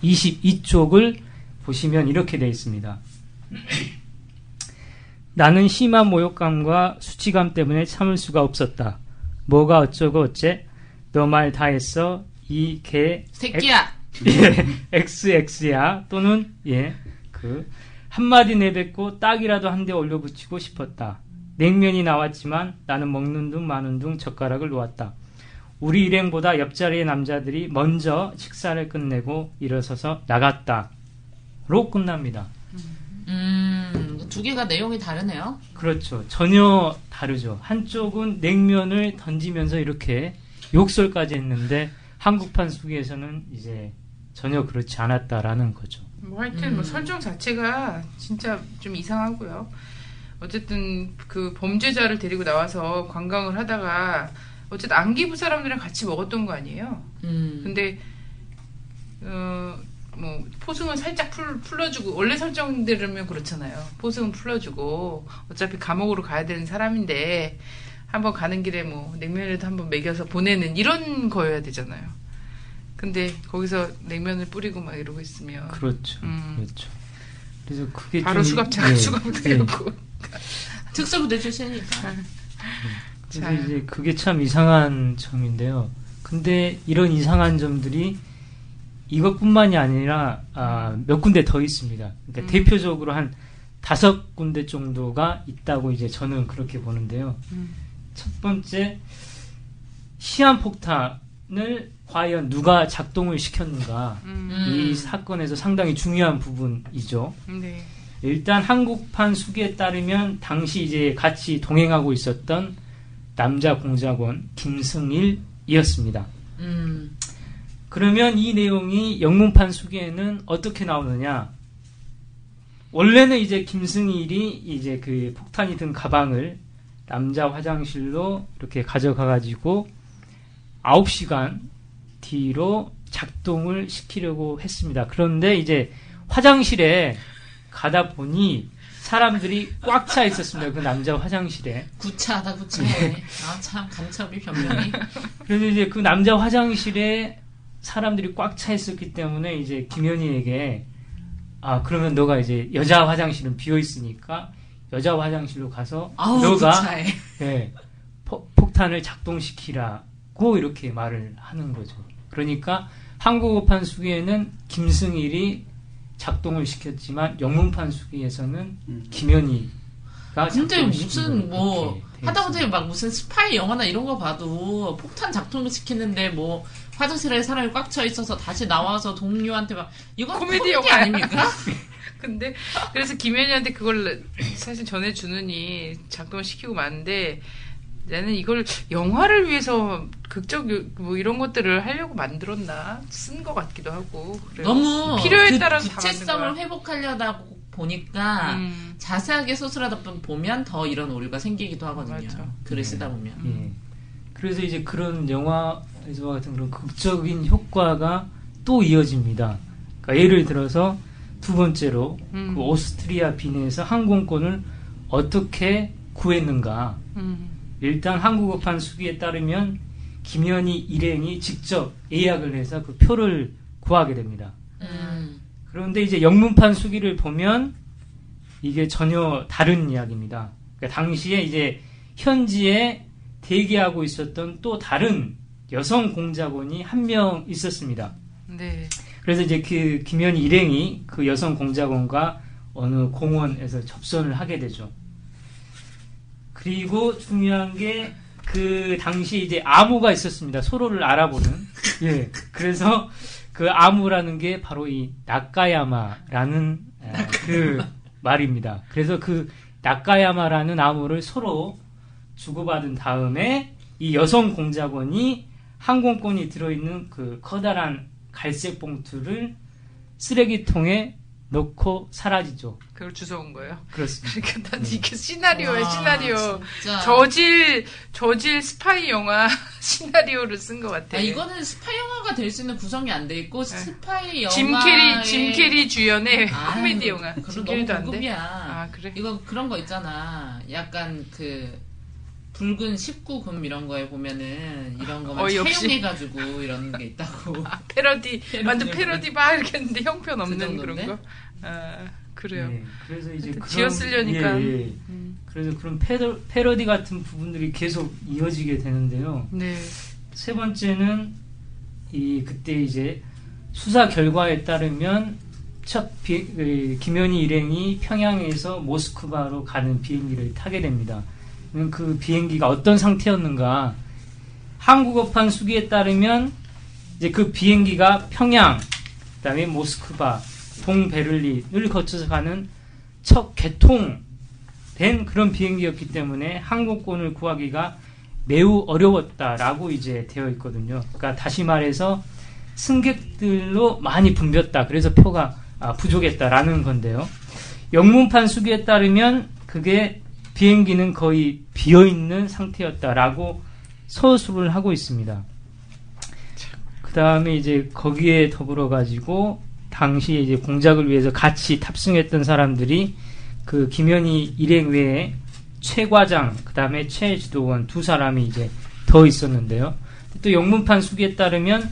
322쪽을 보시면 이렇게 되어 있습니다. 나는 심한 모욕감과 수치감 때문에 참을 수가 없었다. 뭐가 어쩌고 어째? 너 말 다 했어. 이 개 새끼야! 예, XX야 또는 예, 그 한마디 내뱉고 딱이라도 한 대 올려붙이고 싶었다. 냉면이 나왔지만 나는 먹는 둥 마는 둥 젓가락을 놓았다. 우리 일행보다 옆자리의 남자들이 먼저 식사를 끝내고 일어서서 나갔다. 로 끝납니다. 음, 두 개가 내용이 다르네요. 그렇죠. 전혀 다르죠. 한쪽은 냉면을 던지면서 이렇게 욕설까지 했는데 한국판 수기에서는 이제 전혀 그렇지 않았다라는 거죠. 뭐 하여튼 음. 뭐 설정 자체가 진짜 좀 이상하고요. 어쨌든 그 범죄자를 데리고 나와서 관광을 하다가 어쨌든 안기부 사람들이랑 같이 먹었던 거 아니에요. 음. 근데 어 뭐 포승은 살짝 풀, 풀어주고 원래 설정대로면 그렇잖아요. 포승은 풀어주고 어차피 감옥으로 가야 되는 사람인데 한번 가는 길에 뭐 냉면이라도 한번 먹여서 보내는 이런 거여야 되잖아요. 근데 거기서 냉면을 뿌리고 막 이러고 있으면 그렇죠. 음. 그렇죠. 그래서 그게 바로 좀- 수갑차 예, 수갑되고 특수부대 출신이니까. 그래서 자. 이제 그게 참 이상한 점인데요. 근데 이런 이상한 점들이 이것뿐만이 아니라 아, 몇 군데 더 있습니다. 그러니까 음. 대표적으로 한 다섯 군데 정도가 있다고 이제 저는 그렇게 보는데요. 음. 첫 번째 시한폭탄을 과연 누가 작동을 시켰는가 음. 이 사건에서 상당히 중요한 부분이죠. 네. 일단 한국판 수기에 따르면 당시 이제 같이 동행하고 있었던 남자 공작원 김승일이었습니다. 음. 그러면 이 내용이 영문판 수기에는 어떻게 나오느냐? 원래는 이제 김승일이 이제 그 폭탄이 든 가방을 남자 화장실로 이렇게 가져가 가지고 9시간 뒤로 작동을 시키려고 했습니다. 그런데 이제 화장실에 가다 보니 사람들이 꽉 차 있었습니다. 그 남자 화장실에. 구차하다 구차해. 아참 간첩이 변명이. 그래서 이제 그 남자 화장실에 사람들이 꽉 차 있었기 때문에 이제 김현희에게 아 그러면 너가 이제 여자 화장실은 비어 있으니까 여자 화장실로 가서 아우 너가 구차해. 예, 포- 폭탄을 작동시키라고 이렇게 말을 하는 거죠. 그러니까 한국어판 수기에는 김승일이 작동을 시켰지만 영문판 수기에서는 김현희가 근데 무슨 뭐 하다못해 막 무슨 스파이 영화나 이런 거 봐도 폭탄 작동을 시키는데 뭐 화장실에 사람이 꽉 차 있어서 다시 나와서 동료한테 막 이건 코미디 코미디, 영화 아닙니까? 근데 그래서 김현희한테 그걸 사실 전해주느니 작동을 시키고 마는데 나는 이걸 영화를 위해서 극적 요- 뭐 이런 것들을 하려고 만들었나 쓴 것 같기도 하고 그래요. 너무 필요에 그 따라서 거야. 회복하려다 보니까 음. 자세하게 소설하다 보면 더 이런 오류가 생기기도 하거든요. 맞아. 글을 쓰다 보면. 예. 그래서 이제 그런 영화에서 같은 그런 극적인 효과가 또 이어집니다. 그러니까 예를 들어서 두 번째로 음. 그 오스트리아 빈에서 항공권을 어떻게 구했는가. 음. 일단 한국어판 수기에 따르면 김현희 일행이 직접 예약을 해서 그 표를 구하게 됩니다. 음. 그런데 이제 영문판 수기를 보면 이게 전혀 다른 이야기입니다. 그러니까 당시에 이제 현지에 대기하고 있었던 또 다른 여성 공작원이 한 명 있었습니다. 네. 그래서 이제 그 김현희 일행이 그 여성 공작원과 어느 공원에서 접선을 하게 되죠. 그리고 중요한 게 그 당시 이제 암호가 있었습니다. 서로를 알아보는. 예. 그래서 그 암호라는 게 바로 이 나카야마라는 에, 그 말입니다. 그래서 그 나카야마라는 암호를 서로 주고받은 다음에 이 여성 공작원이 항공권이 들어있는 그 커다란 갈색 봉투를 쓰레기통에 넣고 사라지죠. 그걸 주워온 거예요. 그렇습니다. 그러니까 난 이게 시나리오야 와, 시나리오. 진짜. 저질 저질 스파이 영화 시나리오를 쓴 것 같아. 아, 이거는 스파이 영화가 될 수 있는 구성이 안 돼 있고 스파이 영화 짐 캐리 짐 캐리 주연의 아유, 코미디 영화. 너무 안 돼. 고급이야. 아 그래. 이거 그런 거 있잖아. 약간 그 붉은 19금 이런 거에 보면은 이런 거만 어, 역시. 차용해가지고 이런 게 있다고. 아, 패러디 패러디 완전. 패러디 막 이렇게 했는데 형편 없는 정도인데? 그런 거. 아 그래요. 예, 그래서 이제 그런- 지어쓰려니까. 예, 예. 음. 그래서 그런 패러, 패러디 같은 부분들이 계속 이어지게 되는데요. 네. 세 번째는 이 그때 이제 수사 결과에 따르면 첫 비, 그 김현희 일행이 평양에서 모스크바로 가는 비행기를 타게 됩니다. 그럼 그 비행기가 어떤 상태였는가? 한국어판 수기에 따르면 이제 그 비행기가 평양, 그다음에 모스크바, 동베를린을 거쳐서 가는 첫 개통된 그런 비행기였기 때문에 항공권을 구하기가 매우 어려웠다라고 이제 되어 있거든요. 그러니까 다시 말해서 승객들로 많이 붐볐다. 그래서 표가 아, 부족했다라는 건데요. 영문판 수기에 따르면 그게 비행기는 거의 비어 있는 상태였다라고 서술을 하고 있습니다. 그 다음에 이제 거기에 더불어 가지고 당시에 이제 공작을 위해서 같이 탑승했던 사람들이 그 김현희 일행 외에 최 과장, 그 다음에 최 지도원 두 사람이 이제 더 있었는데요. 또 영문판 수기에 따르면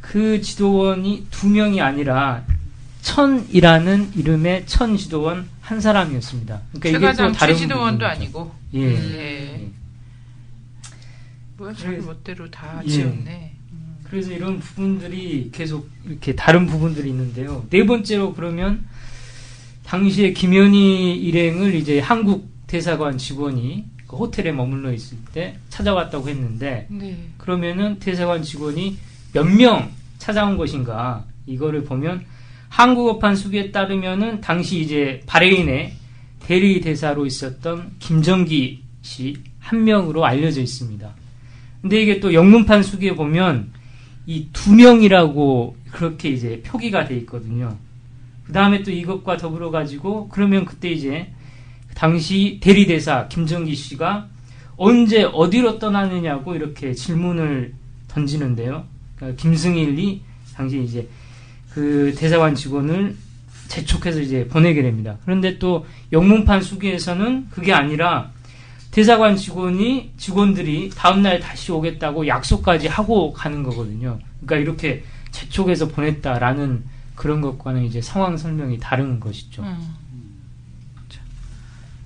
그 지도원이 두 명이 아니라 천이라는 이름의 천 지도원 한 사람이었습니다. 그러니까 이게 또 최과장 다른 부분이죠. 아니고. 예. 네. 뭐야 자기 멋대로 다 예. 지었네. 그래서 이런 부분들이 계속 이렇게 다른 부분들이 있는데요. 네 번째로 그러면 당시에 김현희 일행을 이제 한국 대사관 직원이 그 호텔에 머물러 있을 때 찾아왔다고 했는데 네. 그러면은 대사관 직원이 몇 명 찾아온 것인가 이거를 보면 한국어판 수기에 따르면은 당시 이제 바레인의 대리 대사로 있었던 김정기 씨 한 명으로 알려져 있습니다. 근데 이게 또 영문판 수기에 보면 이 두 명이라고 그렇게 이제 표기가 돼 있거든요. 그 다음에 또 이것과 더불어 가지고 그러면 그때 이제 당시 대리 대사 김정기 씨가 언제 어디로 떠나느냐고 이렇게 질문을 던지는데요. 그러니까 김승일이 당시 이제 그 대사관 직원을 재촉해서 이제 보내게 됩니다. 그런데 또 영문판 수기에서는 그게 아니라 대사관 직원이 직원들이 다음날 다시 오겠다고 약속까지 하고 가는 거거든요. 그러니까 이렇게 재촉해서 보냈다라는 그런 것과는 이제 상황 설명이 다른 것이죠. 음. 자.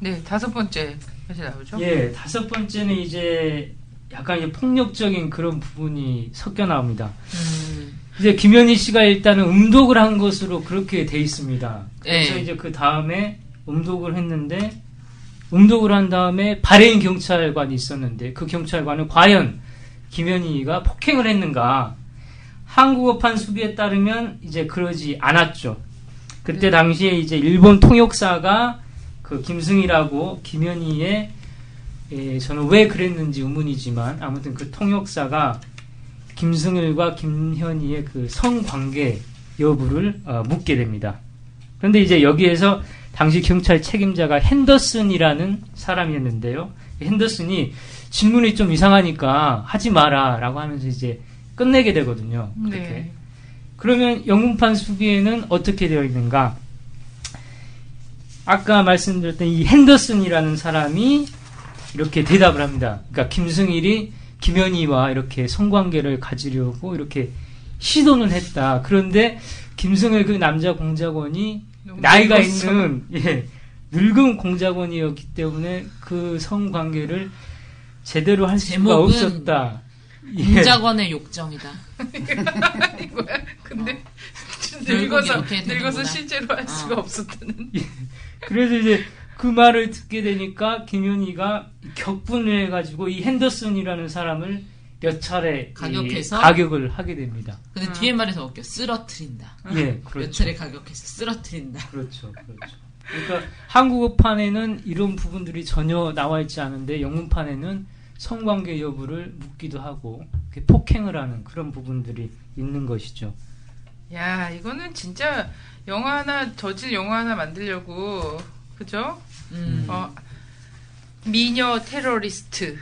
네, 다섯 번째 다시 나오죠. 예, 다섯 번째는 이제 약간 이제 폭력적인 그런 부분이 섞여 나옵니다. 음. 이제 김현희 씨가 일단은 음독을 한 것으로 그렇게 돼 있습니다. 그래서 네. 이제 그 다음에 음독을 했는데 음독을 한 다음에 바레인 경찰관이 있었는데 그 경찰관은 과연 김현희가 폭행을 했는가? 한국어판 수비에 따르면 이제 그러지 않았죠. 그때 당시에 이제 일본 통역사가 그 김승희라고 김현희의 예, 저는 왜 그랬는지 의문이지만 아무튼 그 통역사가 김승일과 김현희의 그 성관계 여부를 어, 묻게 됩니다. 그런데 이제 여기에서 당시 경찰 책임자가 핸더슨이라는 사람이었는데요. 핸더슨이 질문이 좀 이상하니까 하지 마라라고 하면서 이제 끝내게 되거든요. 그렇게. 네. 그러면 영문판 수기에는 어떻게 되어 있는가? 아까 말씀드렸던 이 핸더슨이라는 사람이 이렇게 대답을 합니다. 그러니까 김승일이 김현희와 이렇게 성관계를 가지려고 이렇게 시도는 했다. 그런데 김승일 그 남자 공작원이 나이가 늙었어. 있는 예, 늙은 공작원이었기 때문에 그 성관계를 제대로 할 수가 없었다. 예. 공작원의 욕정이다. 이거야. 근데 결국 늙어서. 늙어서 실제로 할 어. 수가 없었다는. 그래서 이제 그 말을 듣게 되니까 김현희가 격분을 해가지고 이 핸더슨이라는 사람을 몇 차례 이 가격해서? 가격을 하게 됩니다. 근데 뒤에 말이 더 웃겨. 쓰러트린다. 예, 몇 그렇죠. 차례 가격해서 쓰러트린다. 그렇죠, 그렇죠. 그러니까 한국어판에는 이런 부분들이 전혀 나와 있지 않은데 영문판에는 성관계 여부를 묻기도 하고 폭행을 하는 그런 부분들이 있는 것이죠. 야, 이거는 진짜 영화 하나 저질 영화 하나 만들려고 그죠? 음. 어, 미녀 테러리스트를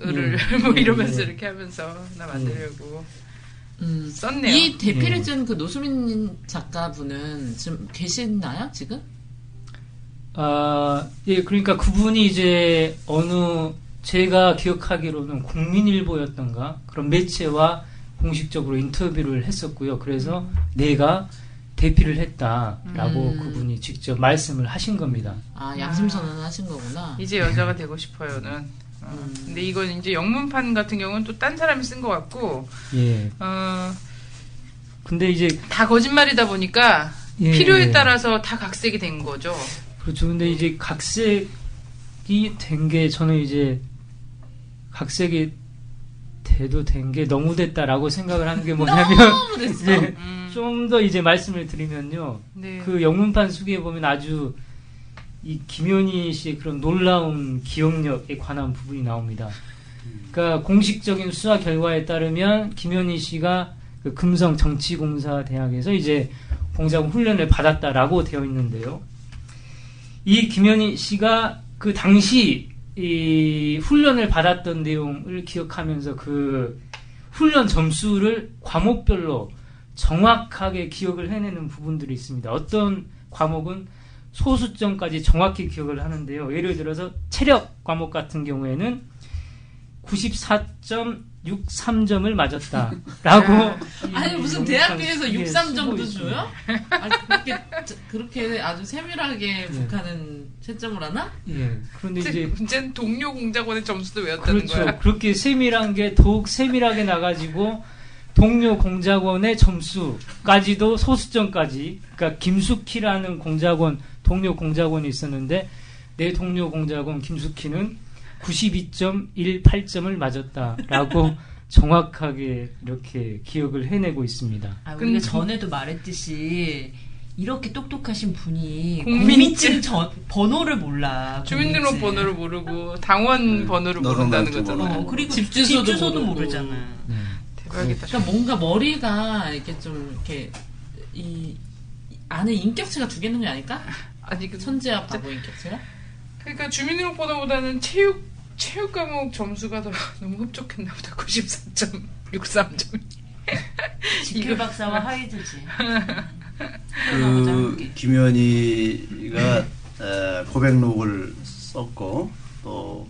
예. 뭐 예, 이러면서 예. 이렇게 하면서 나 만들려고 음. 썼네요. 이 대피를 쓴그 노수민 작가분은 지금 계시나요, 지금? 아, 예, 그러니까 그분이 이제 어느 제가 기억하기로는 국민일보였던가 그런 매체와 공식적으로 인터뷰를 했었고요. 그래서 내가 대피를 했다라고 음. 그분이 직접 말씀을 하신 겁니다. 아, 양심 선언 하신 거구나. 이제 여자가 되고 싶어요는. 어, 음. 근데 이건 이제 영문판 같은 경우는 또 딴 사람이 쓴 것 같고, 예. 어, 근데 이제 다 거짓말이다 보니까 예. 필요에 따라서 다 각색이 된 거죠. 그렇죠. 근데 이제 각색이 된 게 저는 이제 각색이 돼도 된 게 너무 됐다라고 생각을 하는 게 뭐냐면 너무 됐어. 예, 음, 좀 더 이제 말씀을 드리면요. 네. 그 영문판 수기에 보면 아주 이 김현희 씨의 그런 놀라운 기억력에 관한 부분이 나옵니다. 그러니까 공식적인 수사 결과에 따르면 김현희 씨가 그 금성 정치공사 대학에서 이제 공작원 훈련을 받았다라고 되어 있는데요. 이 김현희 씨가 그 당시 이 훈련을 받았던 내용을 기억하면서 그 훈련 점수를 과목별로 정확하게 기억을 해내는 부분들이 있습니다. 어떤 과목은 소수점까지 정확히 기억을 하는데요. 예를 들어서 체력 과목 같은 경우에는 94.63점을 맞았다 라고 아니, 무슨 대학교에서 63점도 줘요? 아, 그렇게, 그렇게 아주 세밀하게 북한은 채점을 하나? 예. 그런데 이제 문제는 동료 공작원의 점수도 외웠다는 그렇죠. 거야. 그렇게 세밀한 게 더욱 세밀하게 나가지고 동료 공작원의 점수까지도 소수점까지 그러니까 김숙희라는 공작원 동료 공작원이 있었는데 내 동료 공작원 김숙희는 92.18점을 맞았다라고 정확하게 이렇게 기억을 해내고 있습니다. 아, 우리가 근데- 전에도 말했듯이 이렇게 똑똑하신 분이 국민증- 전- 번호를 몰라. 주민등록 국민증. 번호를 모르고 당원 네. 번호를 모른다는 좀 거잖아요. 어, 그리고 집집 주소도 주소도, 모르고. 모르잖아. 대박이다. 그러니까 뭔가 머리가 이렇게 좀 이렇게 이 안에 인격체가 두 개 있는 게 아닐까? 아니 그 천재와 바보 인격체가? 그러니까 주민등록 번호보다는 체육 체육 과목 점수가 더 너무 흡족했나 보다. 94.63점. 지킬 박사와 하이드지. 그 김현희가 에, 고백록을 썼고 또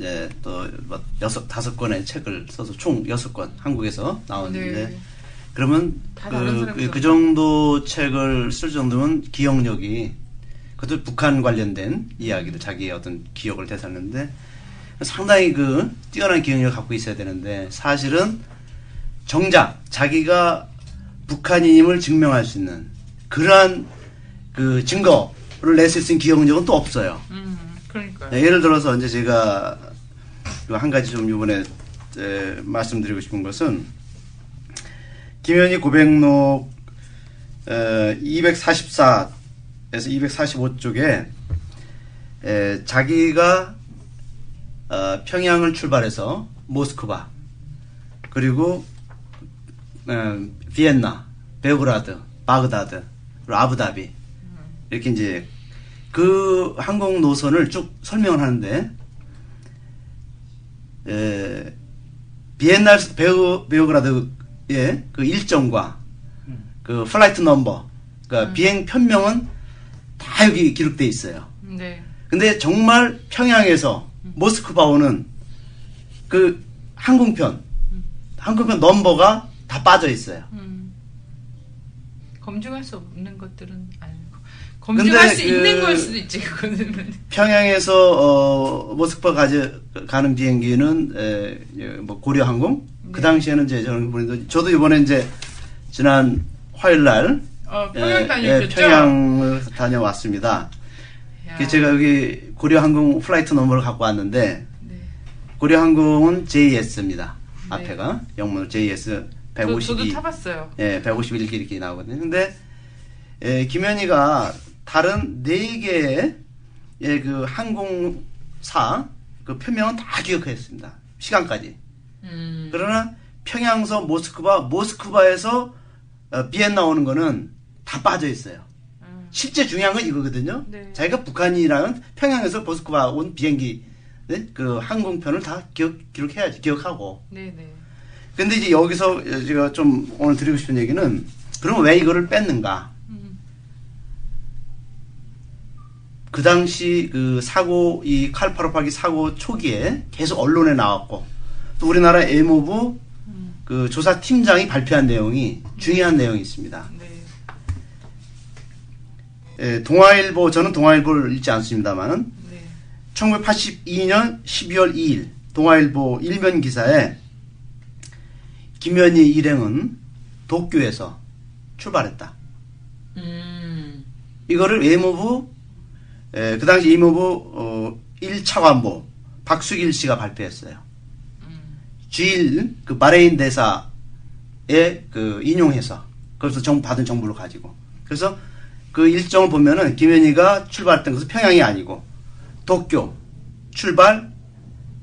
이제 또뭐 여섯 다섯 권의 책을 써서 총 여섯 권 한국에서 나왔는데 네. 그러면 그, 그, 그 정도 책을 쓸 정도면 기억력이 그것도 북한 관련된 이야기도 자기의 어떤 기억을 되살렸는데 상당히 그 뛰어난 기억력을 갖고 있어야 되는데 사실은 정작 자기가 북한인임을 증명할 수 있는 그러한 그 증거를 냈을 수 있는 기억력은 또 없어요. 음, 그러니까요. 네, 예를 들어서 이제 제가 그 한 가지 좀 이번에 에, 말씀드리고 싶은 것은 김현희 고백록 244에서 245쪽에 자기가 어, 평양을 출발해서 모스크바 그리고 어, 비엔나, 베오그라드, 바그다드, 그리고 아부다비 이렇게 이제 그 항공 노선을 쭉 설명을 하는데 에, 비엔나 베오 베오그라드의 그 일정과 그 flight number, 그러니까 비행 편명은 다 여기 기록돼 있어요. 네. 근데 정말 평양에서 모스크바 오는 그 항공편, 항공편 넘버가 다 빠져 있어요. 음. 검증할 수 없는 것들은 검증할 근데 수 그- 있는 걸 수도 있지 그거는. 평양에서 어, 모스크바 가지, 가는 비행기는 에, 예, 뭐 고려항공 그 당시에는 이제 저는 보는데 저도 이번에 이제 지난 화요일 날 어, 평양 예, 다녀오셨죠? 예, 평양을 다녀왔습니다. 야. 그 제가 여기 고려항공 flight number를 갖고 왔는데 네. 고려항공은 JS입니다. 네. 앞에가 영문으로 JS 저, 152. 저 도 타봤어요. 예, 151기 이렇게 나오거든요. 근데 예, 김현희가 다른 네 개의 예, 그 항공사 그 표명은 다 기억했습니다. 시간까지. 음. 그러나 평양서 모스크바, 모스크바에서 어, 비엔나 오는 거는 다 빠져 있어요. 음. 실제 중요한 건 이거거든요. 네. 자기가 북한이라는 평양에서 모스크바 온 비행기 네? 그 항공편을 다 기억, 기록해야지 기억하고. 네네. 근데 이제 여기서 제가 좀 오늘 드리고 싶은 얘기는 그러면 왜 이거를 뺐는가? 음. 그 당시 그 사고 이 칼파로파기 사고 초기에 계속 언론에 나왔고 또 우리나라 애모부 그 조사 팀장이 발표한 내용이 중요한 내용이 있습니다. 네. 예, 동아일보 저는 동아일보를 읽지 않습니다만은 네. 1982년 12월 2일 동아일보 일면 기사에 김현희 일행은 도쿄에서 출발했다. 음. 이거를 외무부 에, 그 당시 외무부 어, 1차 관보 박수길 씨가 발표했어요. 주일 그 바레인 대사에 그 인용해서 그래서 정 받은 정보를 가지고 그래서 그 일정을 보면은 김현희가 출발했던 것은 평양이 아니고 도쿄 출발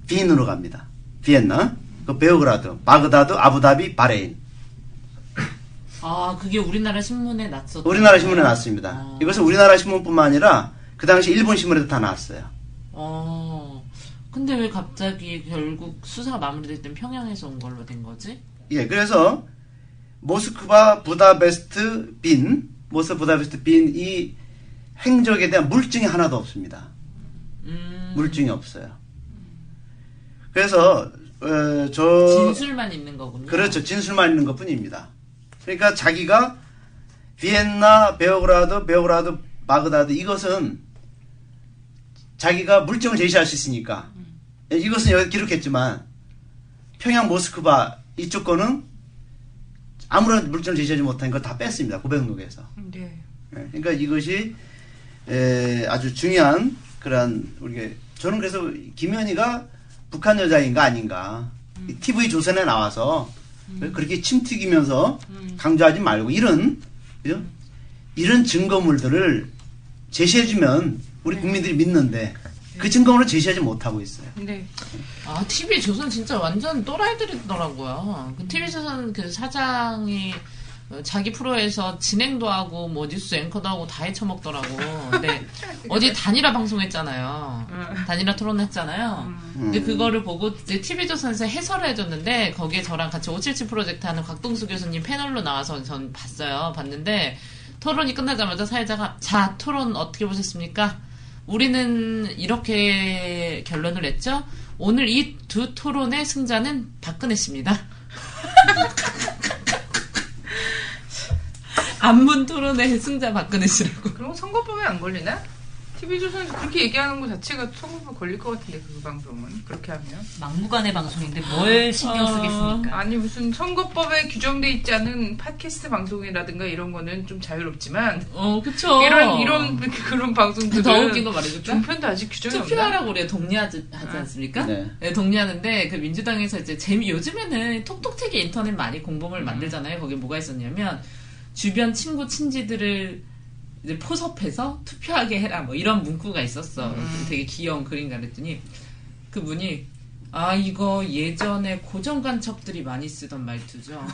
비인으로 갑니다. 비엔나 그 베오그라드 바그다드 아부다비 바레인 아, 그게 우리나라 신문에 났었 우리나라 신문에 나왔습니다. 아. 이것은 우리나라 신문뿐만 아니라 그 당시 일본 신문에도 다 나왔어요. 어. 근데 왜 갑자기 결국 수사가 마무리될 땐 평양에서 온 걸로 된 거지? 예, 그래서 모스크바 부다페스트 빈, 모스 부다페스트 빈 이 행적에 대한 물증이 하나도 없습니다. 음. 물증이 없어요. 그래서 어, 저 진술만 있는 거군요. 그렇죠 진술만 있는 것뿐입니다. 그러니까 자기가 비엔나, 베오그라드, 베오그라드, 바그다드 이것은 자기가 물증을 제시할 수 있으니까 예, 이것은 여기 기록했지만 평양 모스크바 이쪽 거는 아무런 물증을 제시하지 못한 거다 뺐습니다 고백록에서. 네. 예, 그러니까 이것이 에, 아주 중요한 그러한 우리가 저는 그래서 김현희가 북한 여자인가 아닌가. TV 조선에 나와서 그렇게 침 튀기면서 강조하지 말고 이런 그죠? 이런 증거물들을 제시해주면 우리 국민들이 믿는데 그 증거물을 제시하지 못하고 있어요. 네. 아, TV 조선 진짜 완전 또라이들이더라고요. 그 TV 조선 그 사장이 어, 자기 프로에서 진행도 하고 뭐 뉴스 앵커도 하고 다 헤쳐먹더라고. 근데 어디 단일화 방송했잖아요. 단일화 토론했잖아요. 근데 그거를 보고 이제 TV조선에서 해설을 해줬는데 거기에 저랑 같이 577 프로젝트 하는 곽동수 교수님 패널로 나와서 전 봤어요. 봤는데 토론이 끝나자마자 사회자가 자 토론 어떻게 보셨습니까? 우리는 이렇게 결론을 냈죠. 오늘 이 두 토론의 승자는 박근혜 씨입니다. 안문 토론의 승자 박근혜 씨라고. 그럼 선거법에 안 걸리나? TV조선에서 그렇게 얘기하는 것 자체가 선거법 걸릴 것 같은데 그 방송은 그렇게 하면 막무가내 방송인데 뭘 신경 쓰겠습니까? 아니 무슨 선거법에 규정돼 있지 않은 팟캐스트 방송이라든가 이런 거는 좀 자유롭지만 어, 그쵸. 이런 이런 그런 방송들은 더 웃긴 거 말해줄까? 종편도 아직 규정이? 투표하라고 우리가 독려하지 하지 않습니까? 네. 네, 독려하는데 그 민주당에서 이제 재미 요즘에는 톡톡튀기 인터넷 많이 공범을 만들잖아요. 거기 뭐가 있었냐면 주변 친구 친지들을 이제 포섭해서 투표하게 해라 뭐 이런 문구가 있었어. 되게 귀여운 그림 그랬더니 그분이 아 이거 예전에 고정 간첩들이 많이 쓰던 말투죠.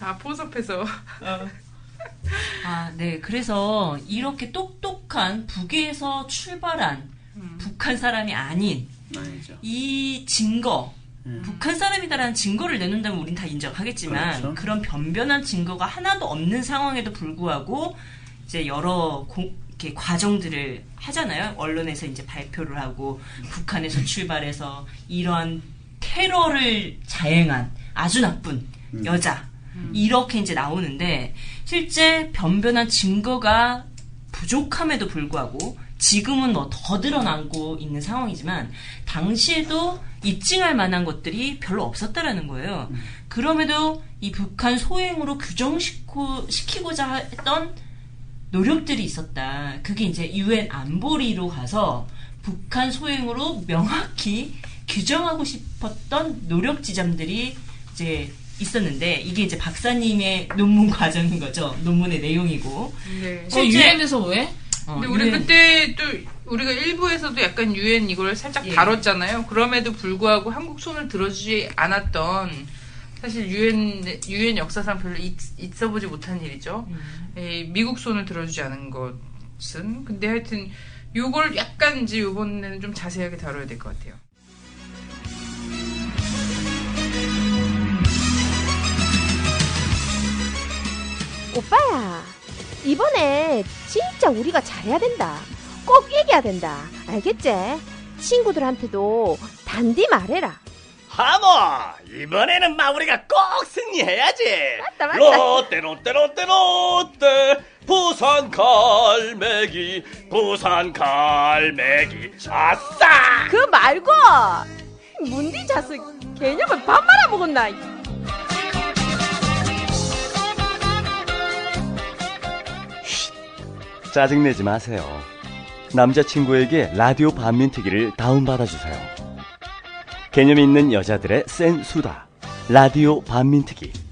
아 포섭해서 아, 네. 그래서 이렇게 똑똑한 북에서 출발한 북한 사람이 아닌 아니죠. 이 증거, 북한 사람이다라는 증거를 내놓는다면 우린 다 인정하겠지만 그렇죠. 그런 변변한 증거가 하나도 없는 상황에도 불구하고 이제 여러 공- 이렇게 과정들을 하잖아요. 언론에서 이제 발표를 하고 북한에서 출발해서 이러한 테러를 자행한 아주 나쁜 여자 이렇게 이제 나오는데 실제 변변한 증거가 부족함에도 불구하고 지금은 뭐 더 드러나고 있는 상황이지만 당시에도 입증할 만한 것들이 별로 없었다라는 거예요. 그럼에도 이 북한 소행으로 규정시키고 시키고자 했던 노력들이 있었다. 그게 이제 유엔 안보리로 가서 북한 소행으로 명확히 규정하고 싶었던 노력 지점들이 이제 있었는데 이게 이제 박사님의 논문 과정인 거죠. 논문의 내용이고. 네. 어, 유엔에서 왜? 어, 근데 우리 유엔- 그때 또 우리가 일부에서도 약간 유엔 이걸 살짝 예. 다뤘잖아요. 그럼에도 불구하고 한국 손을 들어주지 않았던 사실 유엔 유엔 역사상 별로 있, 있어 보지 못한 일이죠. 이 미국 손을 들어주지 않은 것은 근데 하여튼 요걸 약간 이제 요번에는 좀 자세하게 다뤄야 될 것 같아요. 오빠야, 이번에 진짜 우리가 잘해야 된다. 꼭 이겨야 된다. 알겠지? 친구들한테도 단디 말해라. 하모 이번에는 마 우리가 꼭 승리해야지 맞다, 맞다. 롯데 롯데 롯데 롯데 부산 갈매기 부산 갈매기 아싸 그 말고 문디 자식 개념을 밥 말아 먹었나? 짜증내지 마세요. 남자친구에게 라디오 반민특위를 다운받아주세요. 개념 있는 여자들의 센 수다. 라디오 반민특위